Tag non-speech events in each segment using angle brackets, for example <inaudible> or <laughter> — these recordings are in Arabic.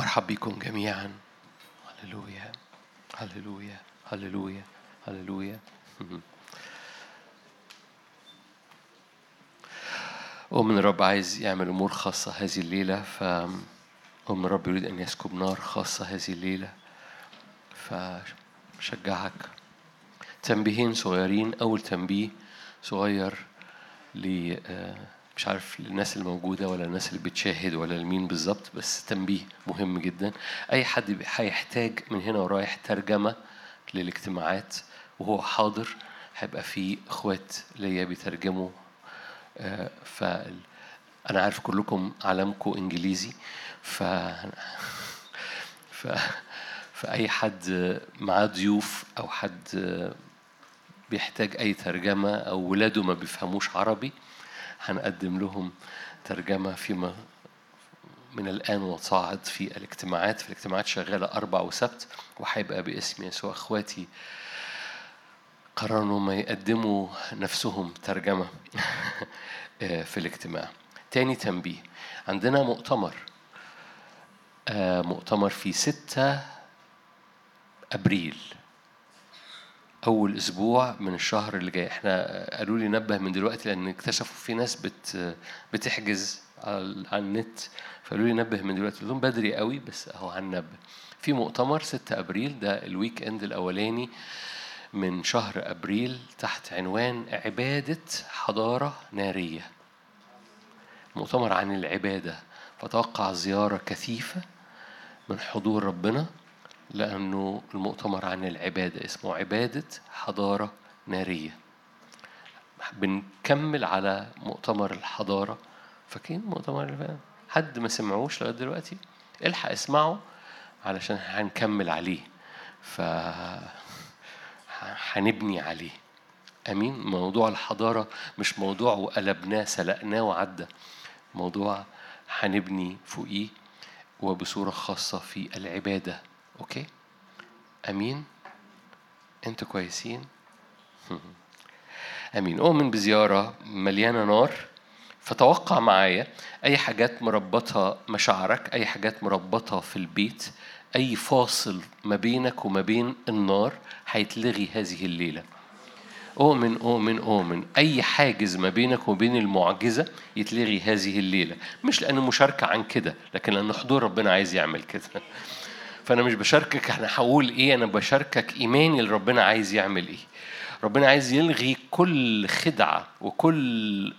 مرحب بكم جميعا. هللويا هللويا هللويا هللويا. <laughs> ومن الرب عايز يعمل أمور خاصة هذه الليلة ف ومن الرب يريد أن يسكب نار خاصة هذه الليلة فشجعك. تنبيهين صغيرين أول تنبيه صغير ل مش عارف للناس الموجودة ولا الناس اللي بتشاهد ولا لمين بالظبط بس تنبيه مهم جدا. أي حد هيحتاج من هنا ورايح ترجمة للاجتماعات وهو حاضر هيبقى في إخوات ليا بيترجموا ف أنا عارف كلكم علمكم إنجليزي ف ف فأي حد معاه ضيوف أو حد بيحتاج أي ترجمة أو ولاده ما بيفهموش عربي هنقدم لهم ترجمة فيما من الآن وصاعد في الاجتماعات في الاجتماعات شغالة أربع وسبت وهيبقى باسم يسوع إخواتي قرروا ما يقدموا نفسهم ترجمة <laughs> في الاجتماع. تاني تنبيه. عندنا مؤتمر مؤتمر في ستة أبريل. أول أسبوع من الشهر اللي جاي. إحنا قالوا لي نبه من دلوقتي لأن اكتشفوا في ناس بت بتحجز على النت. فقالوا لي نبه من دلوقتي. لهم بدري قوي بس أهو هننبه في مؤتمر 6 أبريل ده الويك إند الأولاني من شهر أبريل تحت عنوان عبادة حضارة نارية. مؤتمر عن العبادة. فتوقع زيارة كثيفة من حضور ربنا. لأنه المؤتمر عن العبادة اسمه عبادة حضارة نارية. بنكمل على مؤتمر الحضارة. فاكرين مؤتمر فات؟ حد ما سمعوش لغاية دلوقتي؟ الحق اسمعه علشان هنكمل عليه. ف هنبني عليه. أمين؟ موضوع الحضارة مش موضوع وقلبناه سلقناه وعدى. موضوع هنبني فوقيه وبصورة خاصة في العبادة. أوكي امين أنتوا كويسين؟ <laughs> أمين. اؤمن بزيارة مليانة نار. فتوقع معايا أي حاجات مربطة مشاعرك أي حاجات مربطة في البيت أي فاصل ما بينك وما بين النار هيتلغي هذه الليلة. أؤمن أؤمن أؤمن. أي حاجز ما بينك وبين المعجزة يتلغي هذه الليلة. مش لأن مشاركة عن كده لكن لأن حضور ربنا عايز يعمل كده. فأنا مش بشاركك أنا هقول إيه أنا بشاركك إيماني اللي ربنا عايز يعمل إيه. ربنا عايز يلغي كل خدعة وكل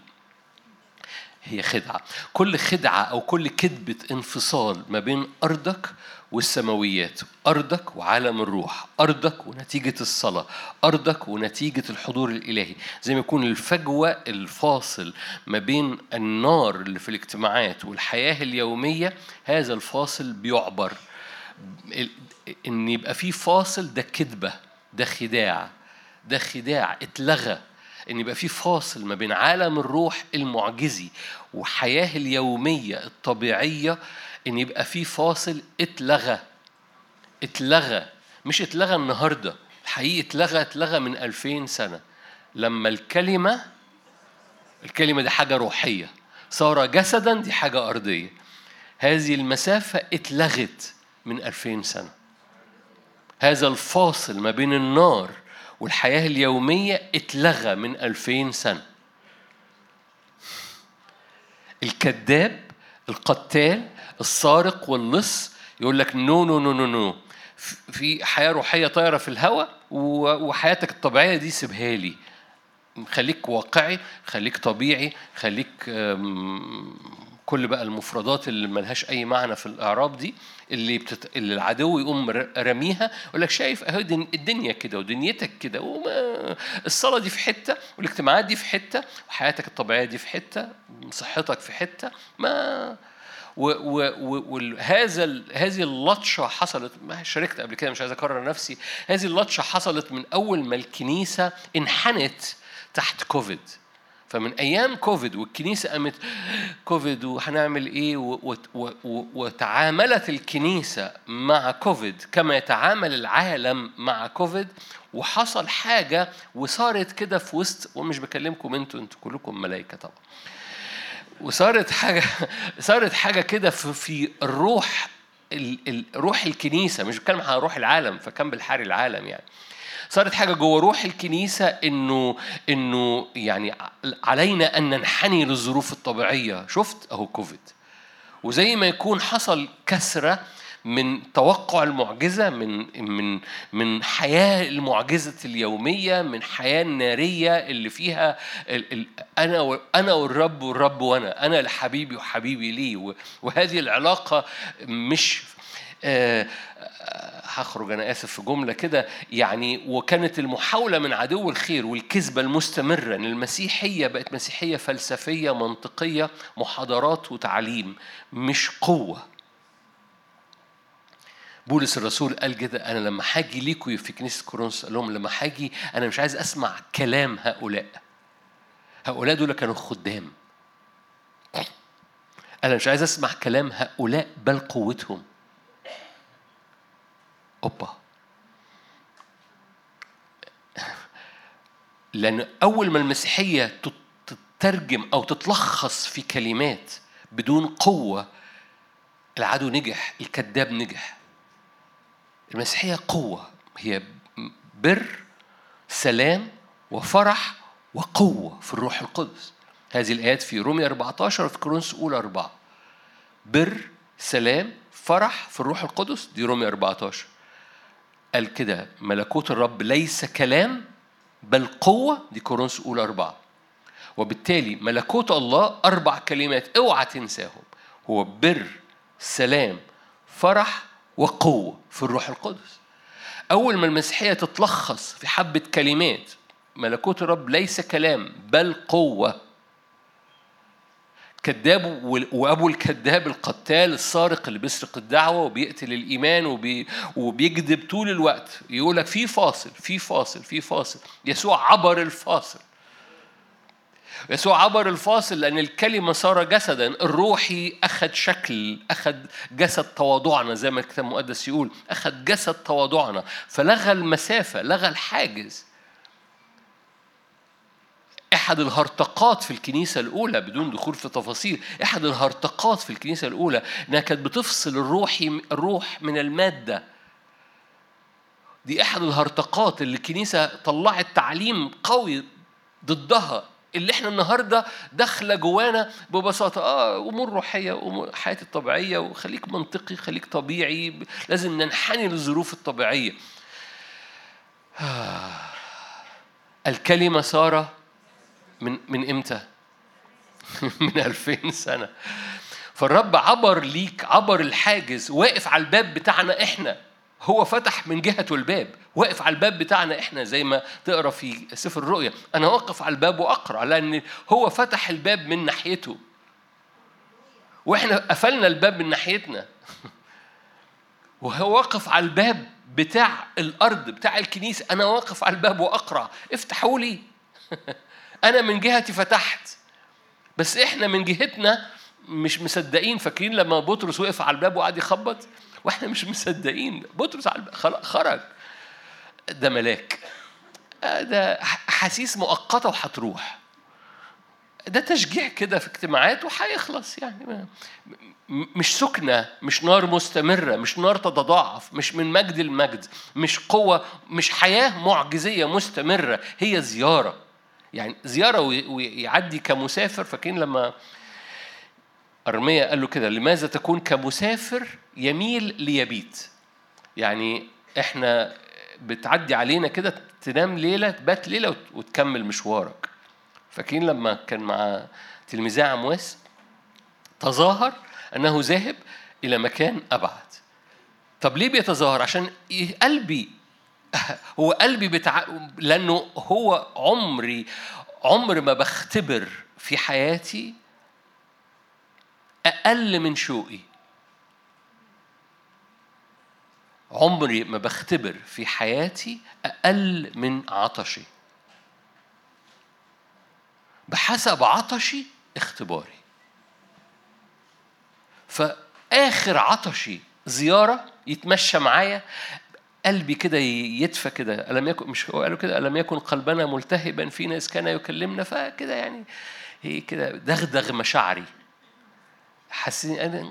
هي خدعة. كل خدعة أو كل كذبة انفصال ما بين أرضك والسماويات أرضك وعالم الروح أرضك ونتيجة الصلاة أرضك ونتيجة الحضور الإلهي. زي ما يكون الفجوة الفاصل ما بين النار اللي في الاجتماعات والحياة اليومية هذا الفاصل بيعبر إن يبقى في فاصل ده كذبة ده خداع ده خداع اتلغى. إن يبقى في فاصل ما بين عالم الروح المعجزي وحياة اليومية الطبيعية إن يبقى في فاصل اتلغى اتلغى. مش اتلغى النهارده الحقيقة اتلغى اتلغى من 2000 سنة. لما الكلمة الكلمة دي حاجة روحية. صار جسدا دي حاجة أرضية. هذه المسافة اتلغت. من 2000 سنة. هذا الفاصل ما بين النار والحياة اليومية اتلغى من ألفين سنة. الكذاب القتال السارق واللص يقول لك no no no no no في حياة روحية طايرة في الهواء وحياتك الطبيعية دي سيبها لي. خليك واقعي خليك طبيعي خليك كل بقى المفردات اللي ملهاش أي معنى في الأعراب دي اللي, بتت... اللي العدو يقوم رميها يقول لك شايف أهو الدنيا كده ودنيتك كده وما الصلاة دي في حتة والاجتماعات دي في حتة وحياتك الطبيعية دي في حتة صحتك في حتة ما وهذا ال... هذه اللطشة حصلت ما شاركت قبل كده مش عايز أكرر نفسي هذه اللطشة حصلت من أول ما الكنيسة انحنت تحت كوفيد فمن أيام كوفيد والكنيسة قامت كوفيد وهنعمل إيه؟ وتعاملت الكنيسة مع كوفيد كما يتعامل العالم مع كوفيد وحصل حاجة وصارت كده في وسط ومش بكلمكم أنتوا أنتوا كلكم ملائكة طبعا. وصارت حاجة <laughs> صارت حاجة كده في, في الروح ال- ال- روح الكنيسة مش بتكلم عن روح العالم فكان بالحاري العالم يعني. صارت حاجة جوه روح الكنيسة إنه إنه يعني علينا أن ننحني للظروف الطبيعية. شفت؟ أهو كوفيد. وزي ما يكون حصل كسرة من توقع المعجزة من من من حياة المعجزة اليومية من حياة النارية اللي فيها ال ال أنا أنا والرب والرب وأنا. أنا لحبيبي وحبيبي لي. وهذه العلاقة مش هخرج أنا آسف في جملة كده. يعني وكانت المحاولة من عدو الخير والكذبة المستمرة إن المسيحية بقت مسيحية فلسفية منطقية محاضرات وتعليم مش قوة. بولس الرسول قال كده أنا لما هاجي ليكوا في كنيسة كورنثوس قال لهم لما هاجي أنا مش عايز أسمع كلام هؤلاء. هؤلاء دول كانوا خدام. أنا مش عايز أسمع كلام هؤلاء بل قوتهم. أوبا. لأن أول ما المسيحية تت- تترجم أو تتلخص في كلمات بدون قوة العدو نجح الكذاب نجح. المسيحية قوة. هي بر سلام وفرح وقوة في الروح القدس. هذه الآيات في رومية 14 وفي كورنثوس اولى 4 بر سلام فرح في الروح القدس. دي رومية 14 قال كده ملكوت الرب ليس كلام بل قوة دي كورنثوس أولى أربعة. وبالتالي ملكوت الله أربع كلمات اوعى تنساهم. هو بر سلام فرح وقوة في الروح القدس. أول ما المسيحية تتلخص في حبة كلمات ملكوت الرب ليس كلام بل قوة. كذاب وأبو الكذاب القتال السارق اللي بيسرق الدعوة وبيقتل الإيمان وبي وبيكذب طول الوقت. يقول لك في فاصل في فاصل في فاصل. يسوع عبر الفاصل. يسوع عبر الفاصل لأن الكلمة صار جسدا. الروحي أخذ شكل أخذ جسد تواضعنا زي ما الكتاب المقدس يقول. أخذ جسد تواضعنا. فلغى المسافة لغى الحاجز. احد الهرطقات في الكنيسة الأولى بدون دخول في تفاصيل احد الهرطقات في الكنيسة الأولى إنها كانت بتفصل الروحي الروح من المادة. دي احد الهرطقات اللي الكنيسة طلعت تعليم قوي ضدها. اللي إحنا النهارده داخلة جوانا ببساطة آه أمور روحية أمور حياتي الطبيعية وخليك منطقي خليك طبيعي لازم ننحني للظروف الطبيعية. آه. الكلمة صار من من إمتى؟ <laughs> من 2000 سنة. فالرب عبر ليك عبر الحاجز واقف على الباب بتاعنا إحنا. هو فتح من جهته الباب واقف على الباب بتاعنا إحنا زي ما تقرأ في سفر الرؤيا. أنا واقف على الباب وأقرأ لأن هو فتح الباب من ناحيته. وإحنا قفلنا الباب من ناحيتنا. <laughs> وهو واقف على الباب بتاع الأرض بتاع الكنيسة. أنا واقف على الباب وأقرأ. افتحوا لي. <laughs> أنا من جهتي فتحت. بس إحنا من جهتنا مش مصدقين. فاكرين لما بطرس وقف على الباب وقعد يخبط؟ وإحنا مش مصدقين. بطرس على الباب. خرج. ده ملاك. آه ده احاسيس مؤقتة وهتروح. ده تشجيع كده في اجتماعات وهيخلص يعني. مش سكنة مش نار مستمرة مش نار تتضاعف مش من مجد لمجد مش قوة مش حياة معجزية مستمرة. هي زيارة. يعني زيارة وي- ويعدي كمسافر فاكرين لما أرميا قال له كده لماذا تكون كمسافر يميل ليبيت؟ يعني إحنا بتعدي علينا كده تنام ليلة تبات ليلة وت- وتكمل مشوارك. فاكرين لما كان مع تلميذي عمواس تظاهر أنه ذاهب إلى مكان أبعد. طب ليه بيتظاهر؟ عشان قلبي <laughs> هو قلبي بتع... لأنه هو عمري عمر ما بختبر في حياتي أقل من شوقي. عمري ما بختبر في حياتي أقل من عطشي. بحسب عطشي اختباري. فآخر عطشي زيارة يتمشى معايا قلبي كده يدفى كده ألم يكن مش هو قالوا كده؟ ألم يكن قلبنا ملتهبا فينا إذ كان يكلمنا؟ فكده يعني هي كده دغدغ مشاعري. حاسين أنا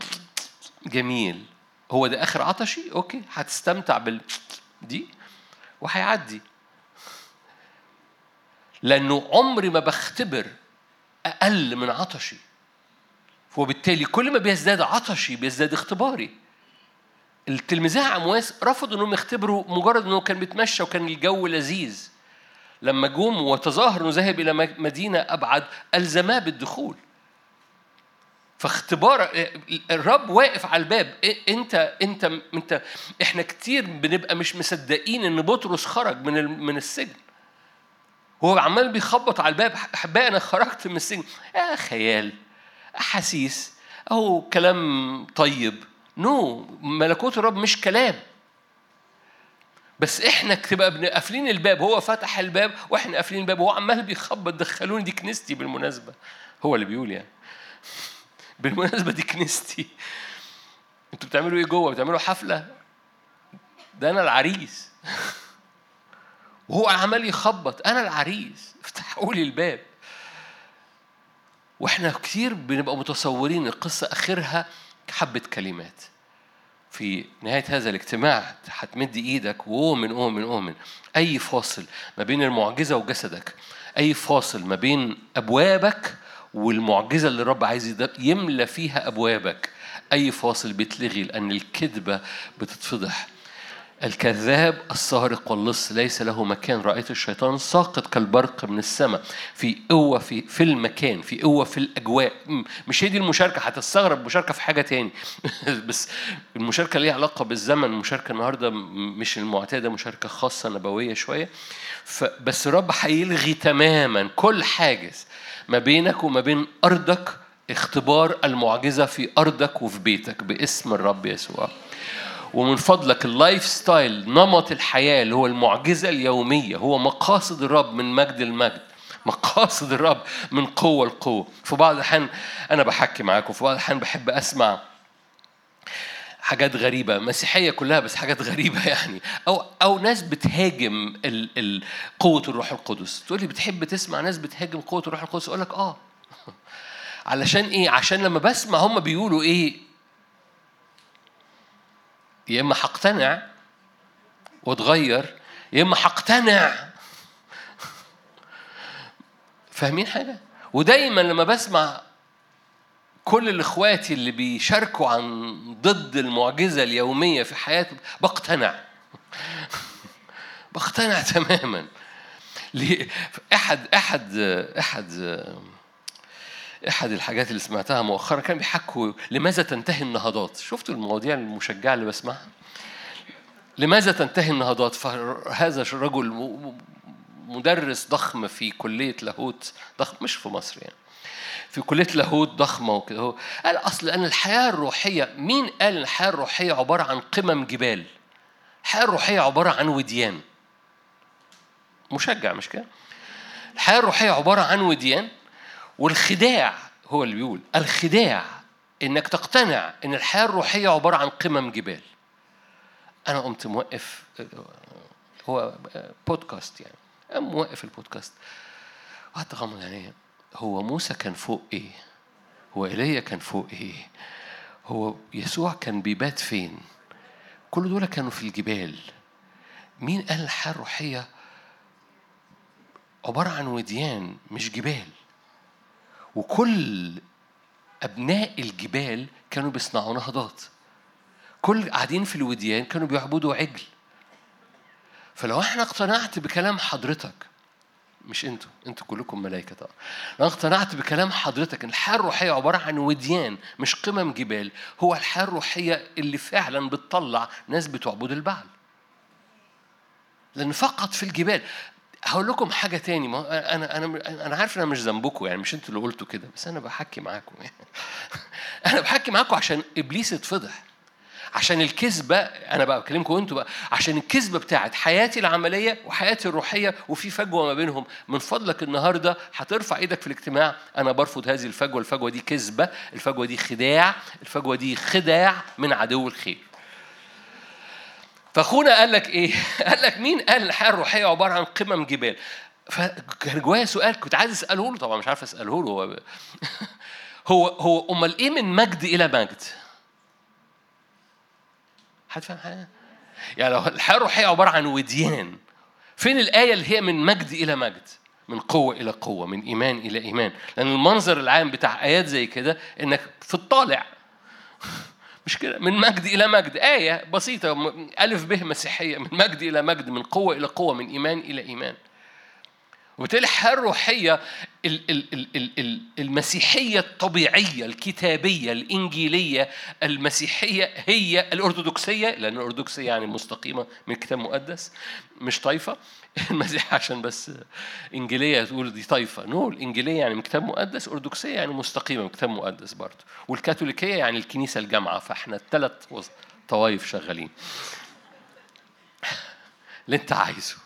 جميل. هو ده آخر عطشي؟ أوكي. هتستمتع بال دي؟ وهيعدي. لأنه عمري ما بختبر أقل من عطشي. وبالتالي كل ما بيزداد عطشي بيزداد اختباري. التلميذة عمواس رفضوا إنهم يختبروا مجرد إنه كان بيتمشى وكان الجو لذيذ. لما جم وتظاهر إنه ذهب إلى مدينة أبعد ألزماه بالدخول. فاختبار الرب واقف على الباب. أنت أنت أنت إحنا كتير بنبقى مش مصدقين إن بطرس خرج من من السجن. هو عمال بيخبط على الباب. احبائي أنا خرجت من السجن. يا خيال أحاسيس أو كلام طيب. نو no. ملكوت الرب مش كلام. بس إحنا تبقى قافلين الباب هو فتح الباب وإحنا قافلين الباب وهو عمال بيخبط دخلوني دي كنيستي بالمناسبة. هو اللي بيقول يعني. <laughs> بالمناسبة دي كنيستي. أنتوا بتعملوا إيه جوه؟ بتعملوا حفلة؟ ده أنا العريس. <laughs> وهو عمال يخبط أنا العريس. افتحوا لي الباب. وإحنا كتير بنبقى متصورين القصة آخرها حبة كلمات. في نهاية هذا الاجتماع هتمد إيدك وأؤمن أؤمن أؤمن أي فاصل ما بين المعجزة وجسدك أي فاصل ما بين أبوابك والمعجزة اللي الرب عايز يملى فيها أبوابك أي فاصل بيتلغي لأن الكذبة بتتفضح. الكذاب السارق واللص ليس له مكان. رأيت الشيطان ساقط كالبرق من السماء. في قوة في في المكان في قوة في الأجواء. مش هي دي المشاركة. هتستغرب مشاركة في حاجة تاني. <laughs> بس المشاركة ليها علاقة بالزمن. المشاركة النهاردة مش المعتادة مشاركة خاصة نبوية شوية. بس الرب هيلغي تماما كل حاجز ما بينك وما بين أرضك اختبار المعجزة في أرضك وفي بيتك باسم الرب يسوع. ومن فضلك ال lifestyle نمط الحياة اللي هو المعجزة اليومية هو مقاصد الرب من مجد المجد مقاصد الرب من قوة لقوة. في بعض الأحيان أنا بحكي معاكم في بعض الأحيان بحب أسمع حاجات غريبة مسيحية كلها بس حاجات غريبة <laughs> يعني. أو أو ناس بتهاجم ال ال قوة الروح القدس. تقول لي بتحب تسمع ناس بتهاجم قوة الروح القدس؟ أقول لك آه. <laughs> علشان إيه؟ عشان لما بسمع هم بيقولوا إيه؟ يا إما هقتنع واتغير يا إما هقتنع فاهمين حاجة؟ ودايما لما بسمع كل الاخوات اللي بيشاركوا عن ضد المعجزة اليومية في حياتهم بقتنع. <laughs> بقتنع تماما. إحد إحد إحد أحد الحاجات اللي سمعتها مؤخرا كان بيحكوا لماذا تنتهي النهضات. شفتوا المواضيع المشجعة اللي بسمعها؟ لماذا تنتهي النهضات؟ فهذا رجل مدرس ضخم في كلية لاهوت ضخم مش في مصر يعني في كلية لاهوت ضخمة وكده. هو قال أصل أن الحياة الروحية مين قال إن الحياة الروحية عبارة عن قمم جبال؟ الحياة الروحية عبارة عن وديان. مشجع مش كده؟ الحياة الروحية عبارة عن وديان. والخداع هو اللي بيقول. الخداع إنك تقتنع إن الحياة الروحية عبارة عن قمم جبال. أنا قمت موقف هو بودكاست يعني. قام موقف البودكاست. وقعدت أغمض يعني هو موسى كان فوق إيه؟ هو إيليا كان فوق إيه؟ هو يسوع كان بيبات فين؟ كل دول كانوا في الجبال. مين قال الحياة الروحية عبارة عن وديان مش جبال؟ وكل أبناء الجبال كانوا بيصنعوا نهضات. كل قاعدين في الوديان كانوا بيعبدوا عجل. فلو إحنا اقتنعت بكلام حضرتك مش أنتوا أنتوا كلكم ملائكة طبعا. لو اقتنعت بكلام حضرتك ان الحياة الروحية عبارة عن وديان مش قمم جبال هو الحياة الروحية اللي فعلا بتطلع ناس بتعبد البعل. لأن فقط في الجبال هقول لكم حاجة تاني. ما أنا أنا أنا عارف إن أنا مش ذنبكم يعني مش أنتوا اللي قلتوا كده بس أنا بحكي معاكم يعني. <laughs> أنا بحكي معاكم عشان إبليس اتفضح. عشان الكذبة أنا بقى بكلمكم أنتوا بقى عشان الكذبة بتاعت حياتي العملية وحياتي الروحية وفي فجوة ما بينهم. من فضلك النهارده هترفع إيدك في الاجتماع. أنا برفض هذه الفجوة. الفجوة دي كذبة الفجوة دي خداع الفجوة دي خداع من عدو الخير. فأخونا قال لك إيه؟ <laughs> قال لك مين قال الحياة الروحية عبارة عن قمم جبال؟ فكان جوايا سؤال كنت عايز أسأله له طبعا مش عارف أسأله له هو <laughs> هو هو أمال إيه من مجد إلى مجد؟ حد فاهم حاجة؟ يعني لو الحياة الروحية عبارة عن وديان فين الآية اللي هي من مجد إلى مجد من قوة إلى قوة من إيمان إلى إيمان لأن المنظر العام بتاع آيات زي كده إنك في الطالع <laughs> مش كده؟ من مجد إلى مجد. آية بسيطة ألف به مسيحية. من مجد إلى مجد من قوة إلى قوة من إيمان إلى إيمان. وبالتالي الحياة الروحية المسيحية الطبيعية الكتابية الإنجيلية المسيحية هي الأرثوذكسية لأن الأرثوذكسية يعني مستقيمة من كتاب مقدس مش طائفة <laughs> المسيح عشان بس إنجيلية تقول دي طائفة نو الإنجيلية يعني من كتاب مقدس أرثوذكسية يعني مستقيمة من كتاب مقدس برضه. والكاثوليكية يعني الكنيسة الجامعة فإحنا الثلاث طوائف شغالين. اللي أنت عايزه.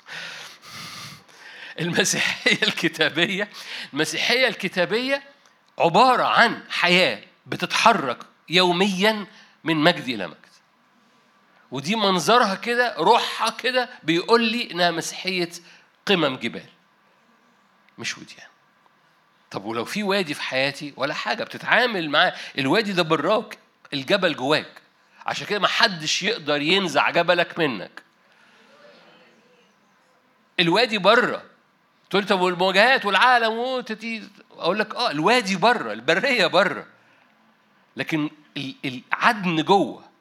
المسيحية الكتابية المسيحية الكتابية عبارة عن حياة بتتحرك يوميا من مجد إلى مجد. ودي منظرها كده روحها كده بيقول لي إنها مسيحية قمم جبال. مش وديان طب ولو في وادي في حياتي ولا حاجة بتتعامل معاه. الوادي ده براك الجبل جواك. عشان كده ما حدش يقدر ينزع جبلك منك. الوادي بره تقول لي طب والمواجهات والعالم أقول لك آه الوادي بره البرية بره لكن العدن جوه.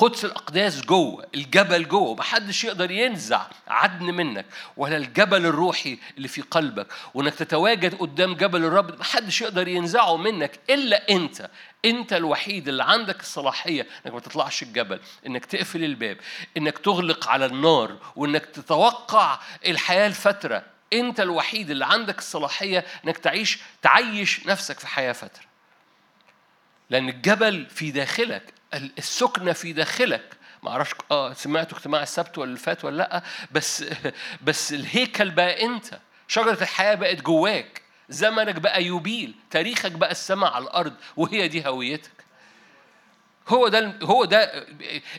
قدس الأقداس جوه الجبل جوه محدش يقدر ينزع عدن منك ولا الجبل الروحي اللي في قلبك وإنك تتواجد قدام جبل الرب محدش يقدر ينزعه منك إلا أنت أنت الوحيد اللي عندك الصلاحية إنك ما تطلعش الجبل إنك تقفل الباب إنك تغلق على النار وإنك تتوقع الحياة الفترة. أنت الوحيد اللي عندك الصلاحية إنك تعيش تعيش نفسك في حياة فترة. لأن الجبل في داخلك السكنة في داخلك. ما أعرفش آه سمعتوا اجتماع السبت ولا اللي فات ولا لأ بس <laughs> بس الهيكل بقى أنت. شجرة الحياة بقت جواك. زمنك بقى يوبيل. تاريخك بقى السماء على الأرض وهي دي هويتك. هو ده هو ده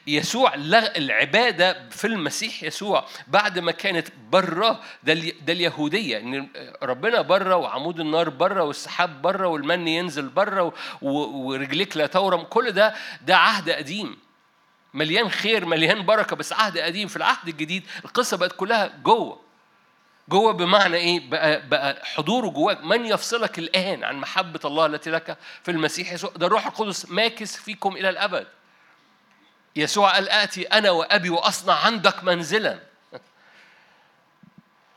يسوع العبادة في المسيح يسوع بعد ما كانت برة ده ده اليهودية. إن ربنا برة وعمود النار برة والسحاب برة والمن ينزل برة ورجليك لا تورم. كل ده ده عهد قديم. مليان خير مليان بركة بس عهد قديم. في العهد الجديد القصة بقت كلها جوه. جوه بمعنى إيه؟ بقى, بقى حضوره جواك. من يفصلك الآن عن محبة الله التي لك في المسيح يسوع؟ ده الروح القدس ماكس فيكم إلى الأبد. يسوع قال آتي أنا وأبي وأصنع عندك منزلا. <laughs>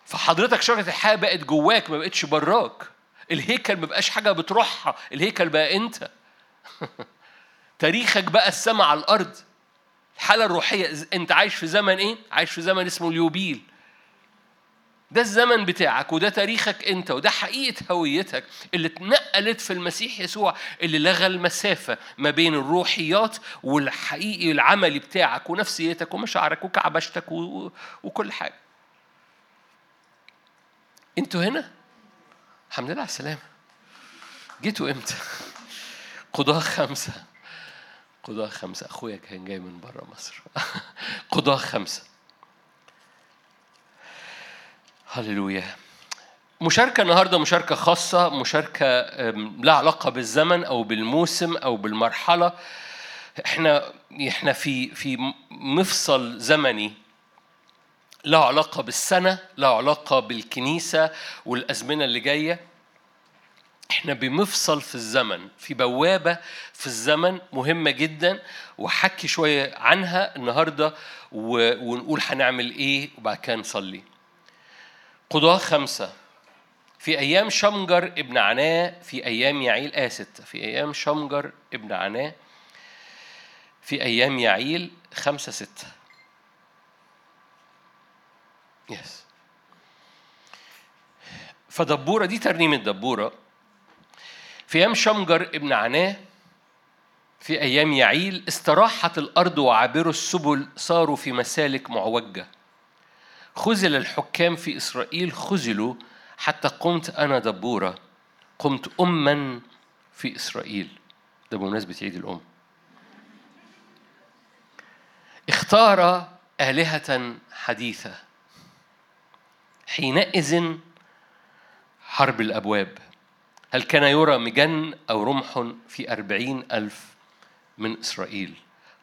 فحضرتك شجرة الحياة بقت جواك ما بقتش براك. الهيكل ما بقاش حاجة بتروحها. الهيكل بقى أنت. <laughs> تاريخك بقى السماء على الأرض. الحالة الروحية أنت عايش في زمن إيه؟ عايش في زمن اسمه اليوبيل. ده الزمن بتاعك وده تاريخك انت وده حقيقة هويتك اللي اتنقلت في المسيح يسوع اللي لغى المسافة ما بين الروحيات والحقيقي العملي بتاعك ونفسيتك ومشاعرك وكعبشتك. وكل حاجة. أنتوا هنا؟ الحمد لله على السلامة. جيتوا إمتى؟ قضاة خمسة قضاة خمسة أخويا كان جاي من بره مصر <laughs> قضاة خمسة هللويا. مشاركة النهاردة مشاركة خاصة مشاركة لا علاقة بالزمن أو بالموسم أو بالمرحلة. إحنا إحنا في في مفصل زمني. له علاقة بالسنة له علاقة بالكنيسة والأزمنة اللي جاية. إحنا بمفصل في الزمن في بوابة في الزمن مهمة جدا. وحكي شوية عنها النهاردة ونقول هنعمل إيه وبعد كده نصلي. قضاة خمسة. في أيام شمجر ابن عناه في أيام يعيل آه ستة. في أيام شمجر ابن عناه في أيام يعيل خمسة ستة. يس فدبورة دي ترنيمة دبورة في أيام شمجر ابن عناه في أيام يعيل استراحت الأرض وعابروا السبل صاروا في مسالك معوجة. خذل الحكام في إسرائيل خذلوا حتى قمت أنا دبورة. قمت أما في إسرائيل. ده بمناسبة عيد الأم. اختار آلهة حديثة. حينئذ حرب الأبواب. هل كان يرى مجن أو رمح في أربعين ألف من إسرائيل؟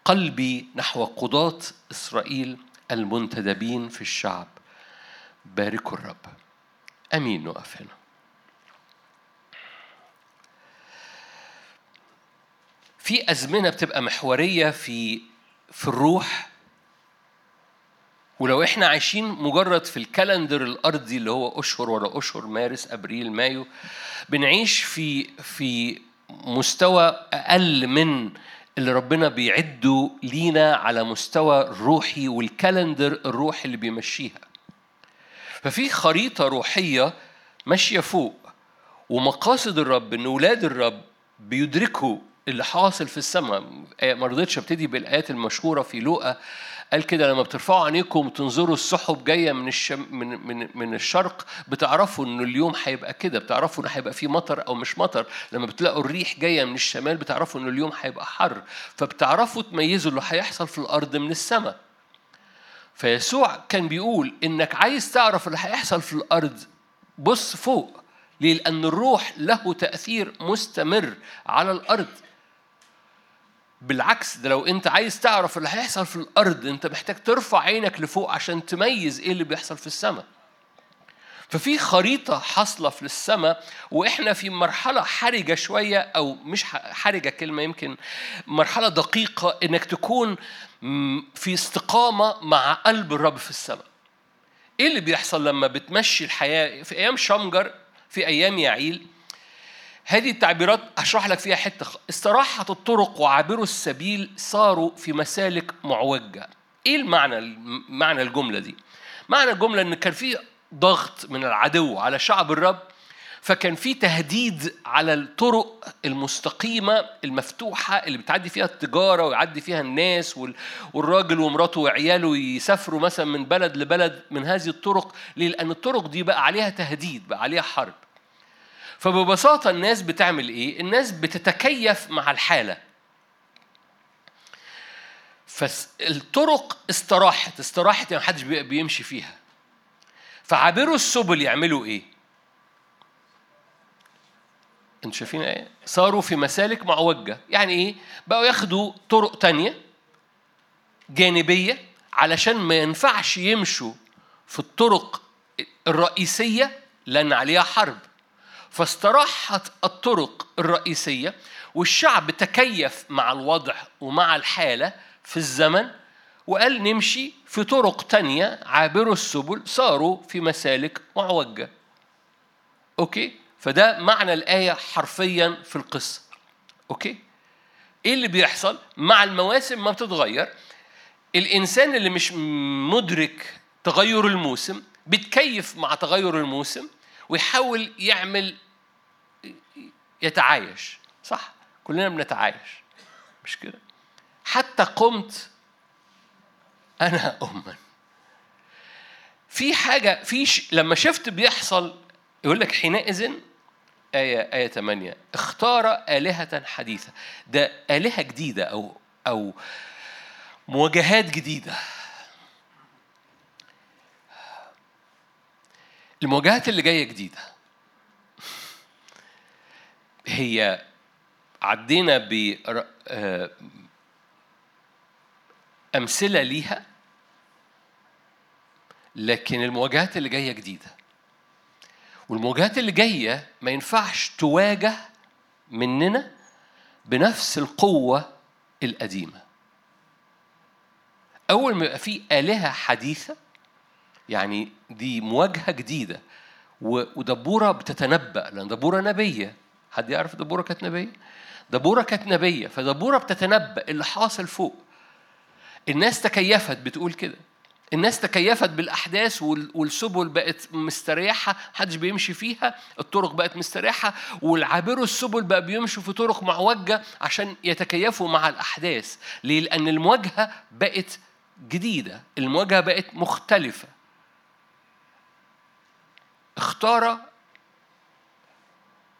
قلبي نحو قضاة إسرائيل المنتدبين في الشعب. باركوا الرب. أمين. نقف هنا. في أزمنة بتبقى محورية في في الروح. ولو إحنا عايشين مجرد في ال calendar الأرضي اللي هو أشهر ورا أشهر مارس أبريل مايو بنعيش في في مستوى أقل من اللي ربنا بيعده لينا على مستوى الروحي وال calendar الروحي اللي بيمشيها. ففي خريطة روحية ماشية فوق ومقاصد الرب إن ولاد الرب بيدركوا اللي حاصل في السماء. ما رضيتش أبتدي بالآيات المشهورة في لوقا قال كده لما بترفعوا عينيكم وتنظروا السحب جاية من الشم من من من الشرق بتعرفوا ان اليوم هيبقى كده بتعرفوا إن هيبقى في مطر أو مش مطر. لما بتلاقوا الريح جاية من الشمال بتعرفوا ان اليوم هيبقى حر. فبتعرفوا تميزوا اللي هيحصل في الأرض من السماء. فيسوع كان بيقول إنك عايز تعرف اللي هيحصل في الأرض بص فوق ليه؟ لأن الروح له تأثير مستمر على الأرض. بالعكس ده لو انت عايز تعرف اللي هيحصل في الأرض انت محتاج ترفع عينك لفوق عشان تميز إيه اللي بيحصل في السماء ففي خريطة حاصلة في السماء وإحنا في مرحلة حرجة شوية أو مش حرجة كلمة يمكن مرحلة دقيقة إنك تكون في استقامة مع قلب الرب في السماء. إيه اللي بيحصل لما بتمشي الحياة في أيام شمجر في أيام يعيل هذه التعبيرات أشرح لك فيها حتة استراحة الطرق وعابروا السبيل صاروا في مسالك معوجة إيه المعنى معنى الجملة دي؟ معنى الجملة إن كان في ضغط من العدو على شعب الرب فكان في تهديد على الطرق المستقيمة المفتوحة اللي بتعدي فيها التجارة ويعدي فيها الناس والراجل ومراته وعياله يسافروا مثلا من بلد لبلد من هذه الطرق ليه؟ لأن الطرق دي بقى عليها تهديد بقى عليها حرب فببساطة الناس بتعمل إيه؟ الناس بتتكيف مع الحالة فالطرق استراحت استراحت يعني محدش بيمشي فيها فعابروا السبل يعملوا إيه؟ أنتوا شايفين إيه؟ صاروا في مسالك معوجة يعني إيه؟ بقوا ياخدوا طرق تانية جانبية علشان ما ينفعش يمشوا في الطرق الرئيسية لأن عليها حرب فاستراحت الطرق الرئيسية والشعب تكيف مع الوضع ومع الحالة في الزمن وقال نمشي في طرق تانية. عابروا السبل صاروا في مسالك معوجة okay؟ فده معنى الآية حرفيا في القصة. okay؟ إيه اللي بيحصل؟ مع المواسم ما بتتغير الإنسان اللي مش مدرك تغير الموسم بيتكيف مع تغير الموسم ويحاول يعمل يتعايش. صح كلنا بنتعايش. مش كده؟ حتى قمت أنا اما. في حاجة في ش... لما شفت بيحصل يقول لك حينئذ آية آية 8 اختار آلهة حديثة. ده آلهة جديدة أو أو مواجهات جديدة. المواجهات اللي جاية جديدة. هي عدينا ب آه، أمثلة ليها لكن المواجهات اللي جاية جديدة. والمواجهات اللي جاية ما ينفعش تواجه مننا بنفس القوة القديمة. أول ما يبقى في آلهة حديثة يعني دي مواجهة جديدة. ودبورة بتتنبأ لأن دبورة نبية. حد يعرف دبورة كانت نبية؟ دبورة كانت نبية فدبورة بتتنبأ. اللي حاصل فوق الناس تكيفت بتقول كده. الناس تكيفت بالأحداث والسبل بقت مستريحة محدش بيمشي فيها. الطرق بقت مستريحة والعابروا السبل بقى بيمشوا في طرق معوجة عشان يتكيفوا مع الأحداث. ليه؟ لأن المواجهة بقت جديدة المواجهة بقت مختلفة. اختار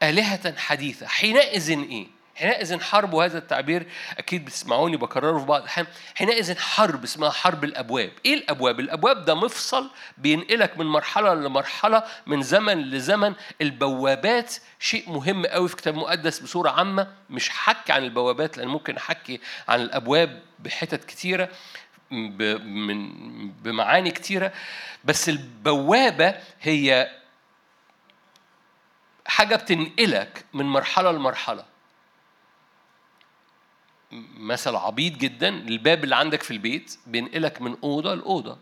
آلهة حديثة. حينئذ إيه؟ حينئذ حرب وهذا التعبير أكيد بتسمعوني بكرره في بعض الأحيان. حينئذ حرب اسمها حرب الأبواب. إيه الأبواب؟ الأبواب ده مفصل بينقلك من مرحلة لمرحلة من زمن لزمن. البوابات شيء مهم قوي في الكتاب المقدس بصورة عامة مش حكي عن البوابات لأن ممكن احكي عن الأبواب بحتت كتيرة من بمعاني كتيرة. بس البوابة هي حاجة بتنقلك من مرحلة لمرحلة. مثل عبيط جدا الباب اللي عندك في البيت بينقلك من أوضة لأوضة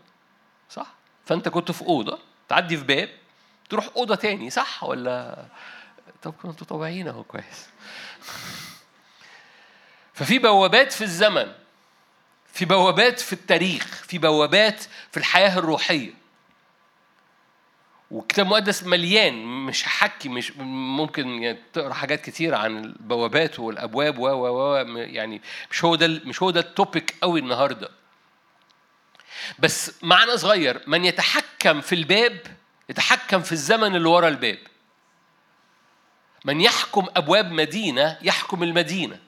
صح؟ فأنت كنت في أوضة تعدي في باب تروح أوضة تاني صح ولا؟ طب كنتوا طبيعيين أهو كويس. ففي بوابات في الزمن في بوابات في التاريخ في بوابات في الحياة الروحية. والكتاب المقدس مليان مش هحكي مش ممكن يعني تقرأ حاجات كتير عن البوابات والأبواب و و يعني مش هو ده مش هو ده التوبيك قوي النهارده. بس معنى صغير من يتحكم في الباب يتحكم في الزمن اللي ورا الباب. من يحكم أبواب مدينة يحكم المدينة.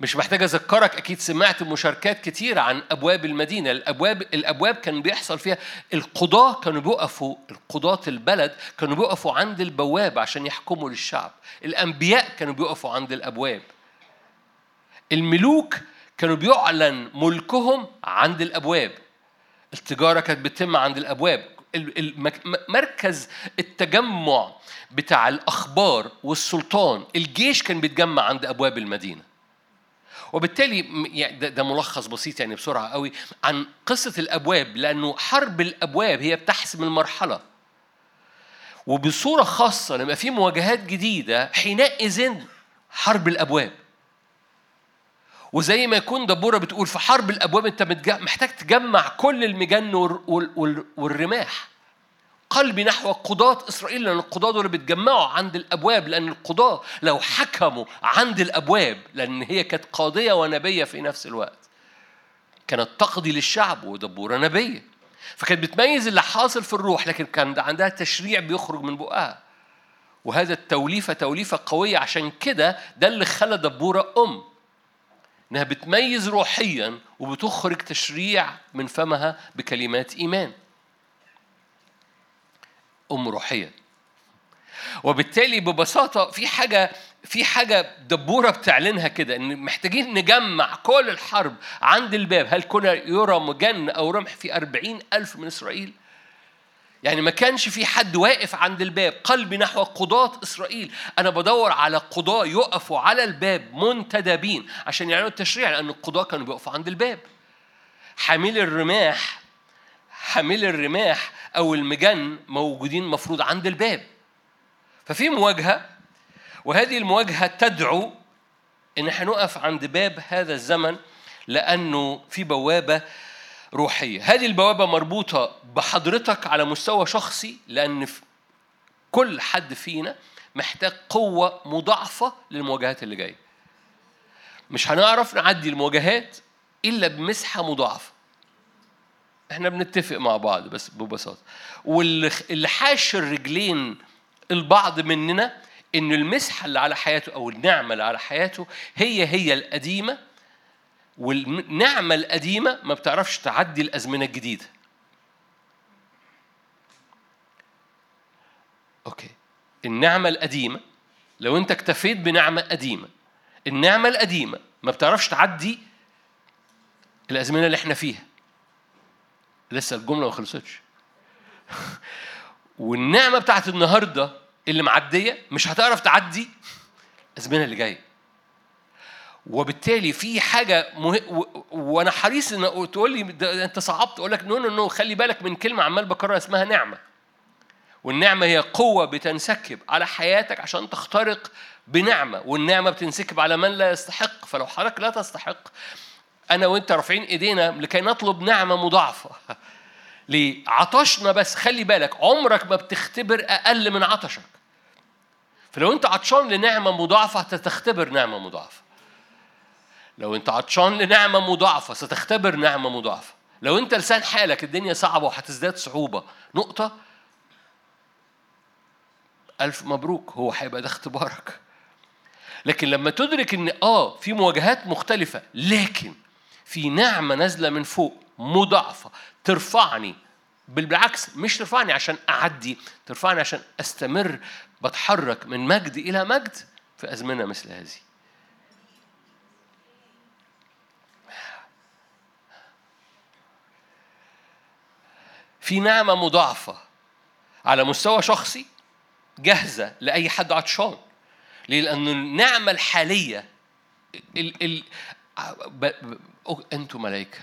مش محتاج أذكرك أكيد سمعت مشاركات كتيرة عن أبواب المدينة. الأبواب الأبواب كان بيحصل فيها القضاة كانوا بيقفوا القضاة البلد كانوا بيقفوا عند البواب عشان يحكموا للشعب. الأنبياء كانوا بيقفوا عند الأبواب. الملوك كانوا بيعلن ملكهم عند الأبواب. التجارة كانت بتتم عند الأبواب. مركز التجمع بتاع الأخبار والسلطان الجيش كان بيتجمع عند أبواب المدينة. وبالتالي ده, ده ملخص بسيط يعني بسرعة قوي عن قصة الأبواب لأنه حرب الأبواب هي بتحسم المرحلة. وبصورة خاصة لما في مواجهات جديدة حينئذ حرب الأبواب. وزي ما يكون دبورة بتقول في حرب الأبواب أنت محتاج تجمع كل المجن والرماح. قلبي نحو قضاة إسرائيل لأن القضاة دول بيتجمعوا عند الأبواب لأن القضاة لو حكموا عند الأبواب لأن هي كانت قاضية ونبية في نفس الوقت. كانت تقضي للشعب ودبورة نبية. فكانت بتميز اللي حاصل في الروح لكن كان عندها تشريع بيخرج من بقها. وهذا التوليفة توليفة قوية عشان كده ده اللي خلى دبورة أم. إنها بتميز روحيا وبتخرج تشريع من فمها بكلمات إيمان. أم روحية وبالتالي ببساطة في حاجة في حاجة دبورة بتعلنها كده إن محتاجين نجمع كل الحرب عند الباب. هل كنا يرى مجن أو رمح في أربعين ألف من إسرائيل؟ يعني ما كانش في حد واقف عند الباب قلبي نحو قضاة إسرائيل. أنا بدور على قضاة يقفوا على الباب منتدبين عشان يعلنوا التشريع لأن القضاة كانوا بيقفوا عند الباب. حامل الرماح حامل الرماح أو المجن موجودين مفروض عند الباب. ففي مواجهة وهذه المواجهة تدعو إن إحنا نقف عند باب هذا الزمن لأنه في بوابة روحية. هذه البوابة مربوطة بحضرتك على مستوى شخصي لأن كل حد فينا محتاج قوة مضاعفة للمواجهات اللي جاية. مش هنعرف نعدي المواجهات إلا بمسحة مضاعفة. إحنا بنتفق مع بعض بس ببساطة. واللي حاش الرجلين البعض مننا ان المسحة اللي على حياته أو النعمة اللي على حياته هي هي القديمة والنعمة القديمة ما بتعرفش تعدي الأزمنة الجديدة. okay. النعمة القديمة لو أنت اكتفيت بنعمة قديمة النعمة القديمة ما بتعرفش تعدي الأزمنة اللي إحنا فيها. لسه الجملة ما خلصتش. والنعمة بتاعت النهارده اللي معدية مش هتعرف تعدي الازمنه اللي جاية وبالتالي في حاجة مه... و... وأنا حريص إن تقول لي أنت صعبت. أقول لك no no no خلي بالك من كلمة عمال بكررها اسمها نعمة. والنعمة هي قوة بتنسكب على حياتك عشان تخترق بنعمة. والنعمة بتنسكب على من لا يستحق. فلو حضرتك لا تستحق أنا وأنت رافعين إيدينا لكي نطلب نعمة مضاعفة. <laughs> ليه؟ عطشنا بس خلي بالك عمرك ما بتختبر أقل من عطشك. فلو أنت عطشان لنعمة مضاعفة هتختبر نعمة مضاعفة. لو أنت عطشان لنعمة مضاعفة ستختبر نعمة مضاعفة. لو أنت لسان حالك الدنيا صعبة وهتزداد صعوبة. نقطة. ألف مبروك هو هيبقى ده اختبارك. لكن لما تدرك إن آه في مواجهات مختلفة لكن في نعمة نازلة من فوق مضاعفة. ترفعني. بالعكس مش ترفعني عشان أعدي ترفعني عشان أستمر بتحرك من مجد إلى مجد في أزمنة مثل هذه. في نعمة مضاعفة. على مستوى شخصي جاهزة لأي حد عطشان. ليه؟ لأن النعمة الحالية ال ال أنتم ملائكة.